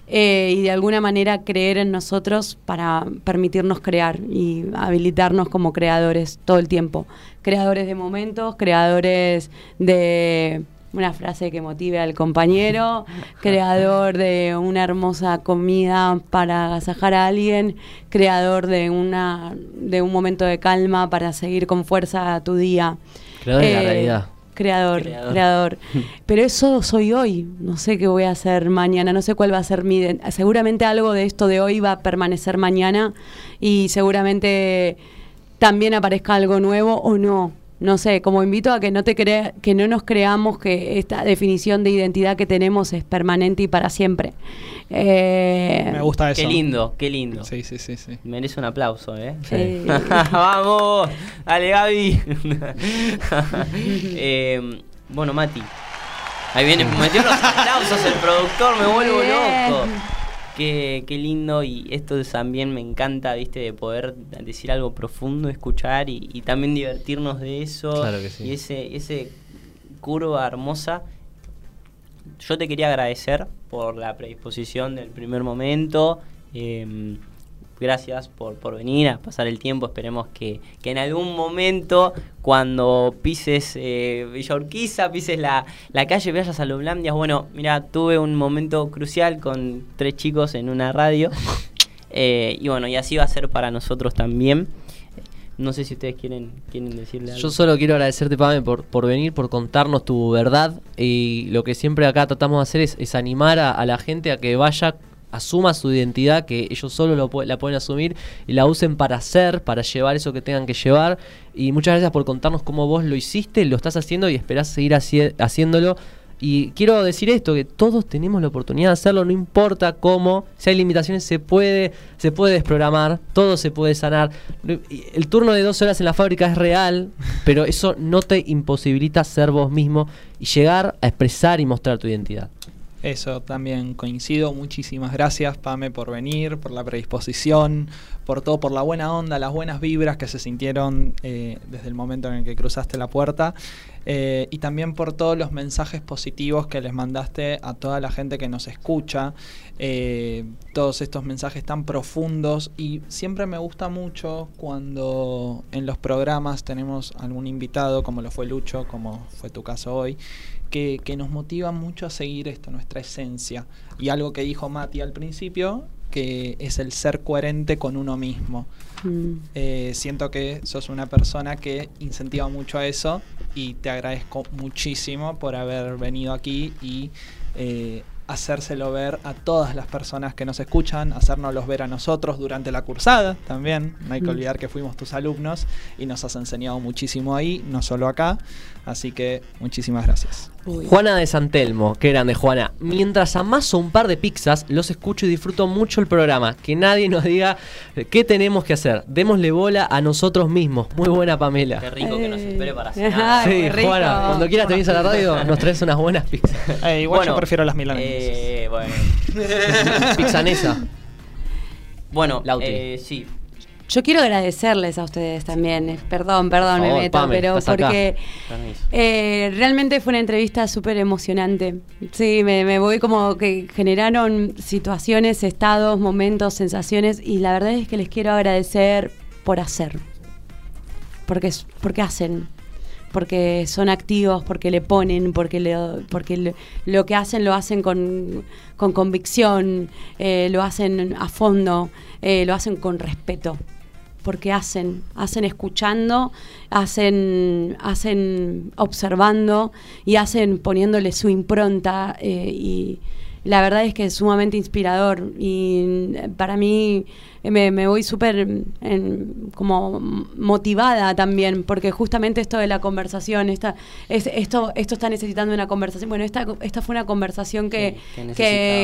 S5: eh, y de alguna manera creer en nosotros para permitirnos crear y habilitarnos como creadores todo el tiempo. Creadores de momentos, creadores de una frase que motive al compañero, creador de una hermosa comida para agasajar a alguien, creador de una de un momento de calma para seguir con fuerza tu día.
S2: Creador de la
S5: Eh,
S2: realidad.
S5: Creador,
S3: Creador.
S5: creador. (laughs) Pero eso soy hoy. No sé qué voy a hacer mañana, no sé cuál va a ser mi... Seguramente algo de esto de hoy va a permanecer mañana y seguramente también aparezca algo nuevo o no. No sé, como invito a que no te crea, que no nos creamos que esta definición de identidad que tenemos es permanente y para siempre. Eh,
S4: Me gusta eso.
S3: Qué lindo, qué lindo.
S4: Sí, sí, sí, sí.
S3: Merece un aplauso, ¿eh?
S5: eh, (laughs)
S3: ¡Vamos! ¡Dale, Gaby! (laughs) Eh, bueno, Mati. Ahí viene, metió los aplausos el productor, me vuelvo
S5: bien.
S3: loco. Qué, qué lindo y esto también me encanta, viste, de poder decir algo profundo, escuchar y, y también divertirnos de eso.
S2: Claro que sí.
S3: Y ese, ese curva hermosa. Yo te quería agradecer por la predisposición del primer momento. eh, gracias por, por venir a pasar el tiempo. Esperemos que, que en algún momento, cuando pises eh, Villa Urquiza, pises la, la calle, vayas a Loblandias. Bueno, mira, tuve un momento crucial con tres chicos en una radio. (laughs) Eh, y bueno, y así va a ser para nosotros también. No sé si ustedes quieren, quieren decirle algo.
S2: Yo solo quiero agradecerte, Pame, por, por venir, por contarnos tu verdad. Y lo que siempre acá tratamos de hacer es, es animar a, a la gente a que vaya, asuma su identidad, que ellos solo lo, la pueden asumir y la usen para hacer, para llevar eso que tengan que llevar. Y muchas gracias por contarnos cómo vos lo hiciste, lo estás haciendo y esperás seguir haci- haciéndolo. Y quiero decir esto, que todos tenemos la oportunidad de hacerlo, no importa cómo, si hay limitaciones se puede, se puede desprogramar, todo se puede sanar. El turno de 12 horas en la fábrica es real, (laughs) pero eso no te imposibilita ser vos mismo y llegar a expresar y mostrar tu identidad.
S4: Eso también coincido. Muchísimas gracias, Pame, por venir, por la predisposición, por todo, por la buena onda, las buenas vibras que se sintieron eh, desde el momento en el que cruzaste la puerta. eh, y también por todos los mensajes positivos que les mandaste a toda la gente que nos escucha. eh, todos estos mensajes tan profundos. Y siempre me gusta mucho cuando en los programas tenemos algún invitado, como lo fue Lucho, como fue tu caso hoy que, que nos motiva mucho a seguir esto, nuestra esencia. Y algo que dijo Mati al principio, que es el ser coherente con uno mismo.
S5: Mm.
S4: Eh, siento que sos una persona que incentiva mucho a eso y te agradezco muchísimo por haber venido aquí y eh, hacérselo ver a todas las personas que nos escuchan, hacérnoslos ver a nosotros durante la cursada también. No hay que
S5: Mm.
S4: olvidar que fuimos tus alumnos y nos has enseñado muchísimo ahí, no solo acá. Así que muchísimas gracias.
S2: Juana de Santelmo, qué grande Juana. Mientras amaso un par de pizzas, los escucho y disfruto mucho el programa. Que nadie nos diga eh, qué tenemos que hacer. Démosle bola a nosotros mismos. Muy buena Pamela.
S3: Qué rico que nos
S5: Eh.
S3: espere para (laughs)
S5: Ay,
S3: cenar.
S2: Sí. Juana, cuando quieras te vienes a la radio, (laughs) nos traes unas buenas pizzas. (laughs)
S4: Eh, igual
S3: Bueno,
S4: yo prefiero las milanesas.
S3: eh, bueno,
S2: Pizzanesa.
S3: bueno
S2: Lauti.
S3: eh, sí.
S5: Yo quiero agradecerles a ustedes también. Perdón, perdón,
S2: Por
S5: me
S2: favor,
S5: meto,
S2: Pame,
S5: pero porque eh, realmente fue una entrevista súper emocionante. Sí, me, me voy como que generaron situaciones, estados, momentos, sensaciones y la verdad es que les quiero agradecer por hacer. Porque, es- porque hacen. Porque son activos, porque le ponen, porque, le- porque le- lo que hacen lo hacen con, con convicción, eh, lo hacen a fondo, eh, lo hacen con respeto porque hacen, hacen escuchando, hacen, hacen observando y hacen poniéndole su impronta eh, y la verdad es que es sumamente inspirador. Y eh, para mí me, me voy súper en- como motivada también porque justamente esto de la conversación esta, es, esto, esto está necesitando una conversación bueno esta, esta fue una conversación que,
S3: Que- necesitabas,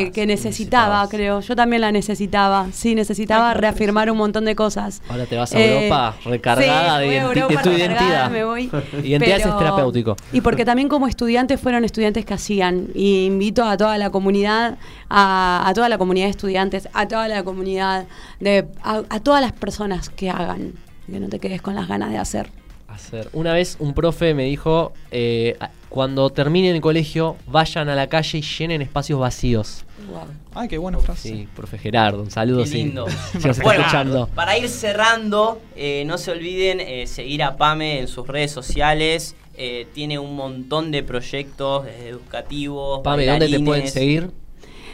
S5: que
S3: que
S5: necesitaba creo yo también la necesitaba sí necesitaba reafirmar un montón de cosas
S2: Ahora te vas a
S5: eh,
S2: Europa recargada
S5: sí,
S2: de,
S5: voy a
S2: identi-
S5: Europa
S2: de tu
S5: recargada,
S2: identidad.
S5: me voy. (laughs)
S2: Identidad
S5: Pero-
S2: es terapéutico.
S5: Y porque también como estudiantes fueron estudiantes que hacían. Y invito a toda la comunidad, a, a toda la comunidad de estudiantes, a toda la comunidad, de, a, a todas las personas que hagan. Que no te quedes con las ganas de hacer.
S2: Hacer. Una vez un profe me dijo, eh, cuando terminen el colegio, vayan a la calle y llenen espacios vacíos.
S4: Ay, qué buena frase.
S2: Sí, profe Gerardo, un saludo.
S3: Qué
S2: sí.
S3: lindo.
S2: Si nos (laughs) está
S3: bueno,
S2: escuchando.
S3: para ir cerrando, eh, no se olviden eh, seguir a Pame en sus redes sociales. eh, tiene un montón de proyectos educativos.
S2: Pame, ¿dónde te pueden seguir?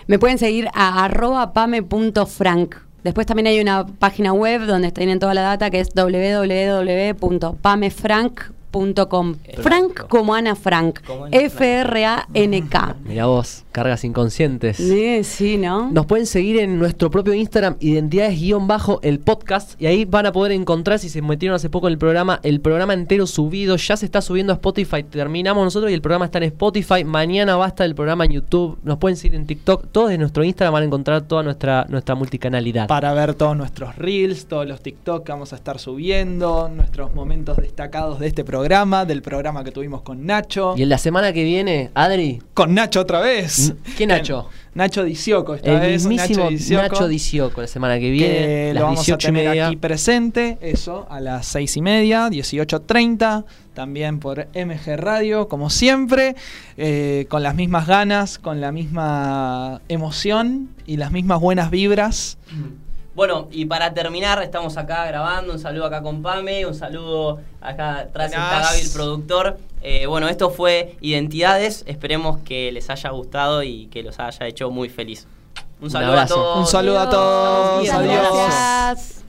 S5: Me pueden seguir a arroba pame.frank. Después también hay una página web donde tienen toda la data que es www.pamefrank.com. Frank como Ana Frank.
S3: Como Ana Frank.
S5: F-R-A-N-K.
S2: Mira vos, cargas inconscientes.
S5: Sí, sí, ¿no?
S2: Nos pueden seguir en nuestro propio Instagram, identidades-el podcast, y ahí van a poder encontrar, si se metieron hace poco en el programa, el programa entero subido, ya se está subiendo a Spotify, terminamos nosotros y el programa está en Spotify, mañana va a estar el programa en YouTube, nos pueden seguir en TikTok, todos en nuestro Instagram van a encontrar toda nuestra, nuestra multicanalidad.
S4: Para ver todos nuestros reels, todos los TikTok que vamos a estar subiendo, nuestros momentos destacados de este programa, del programa que tuvimos con Nacho.
S2: y en la semana que viene, Adri,
S4: Con Nacho otra vez.
S2: ¿Qué Nacho?
S4: Nacho Dicioco esta
S2: el
S4: vez.
S2: mismísimo
S4: Nacho Dicioco.
S2: Nacho Dicioco la semana que viene,
S4: que
S2: las
S4: lo vamos a
S2: 18 y
S4: tener
S2: media.
S4: aquí presente, eso, a las seis y media, 18.30, también por MG Radio, como siempre, eh, con las mismas ganas, con la misma emoción y las mismas buenas vibras.
S3: Bueno, y para terminar, estamos acá grabando. Un saludo acá con Pame, un saludo acá atrás está. Gaby, el productor. Eh, bueno, esto fue Identidades. Esperemos que les haya gustado y que los haya hecho muy feliz. Un
S2: Un
S3: saludo
S2: abrazo.
S3: a todos.
S4: Un saludo a todos, adiós.
S5: gracias.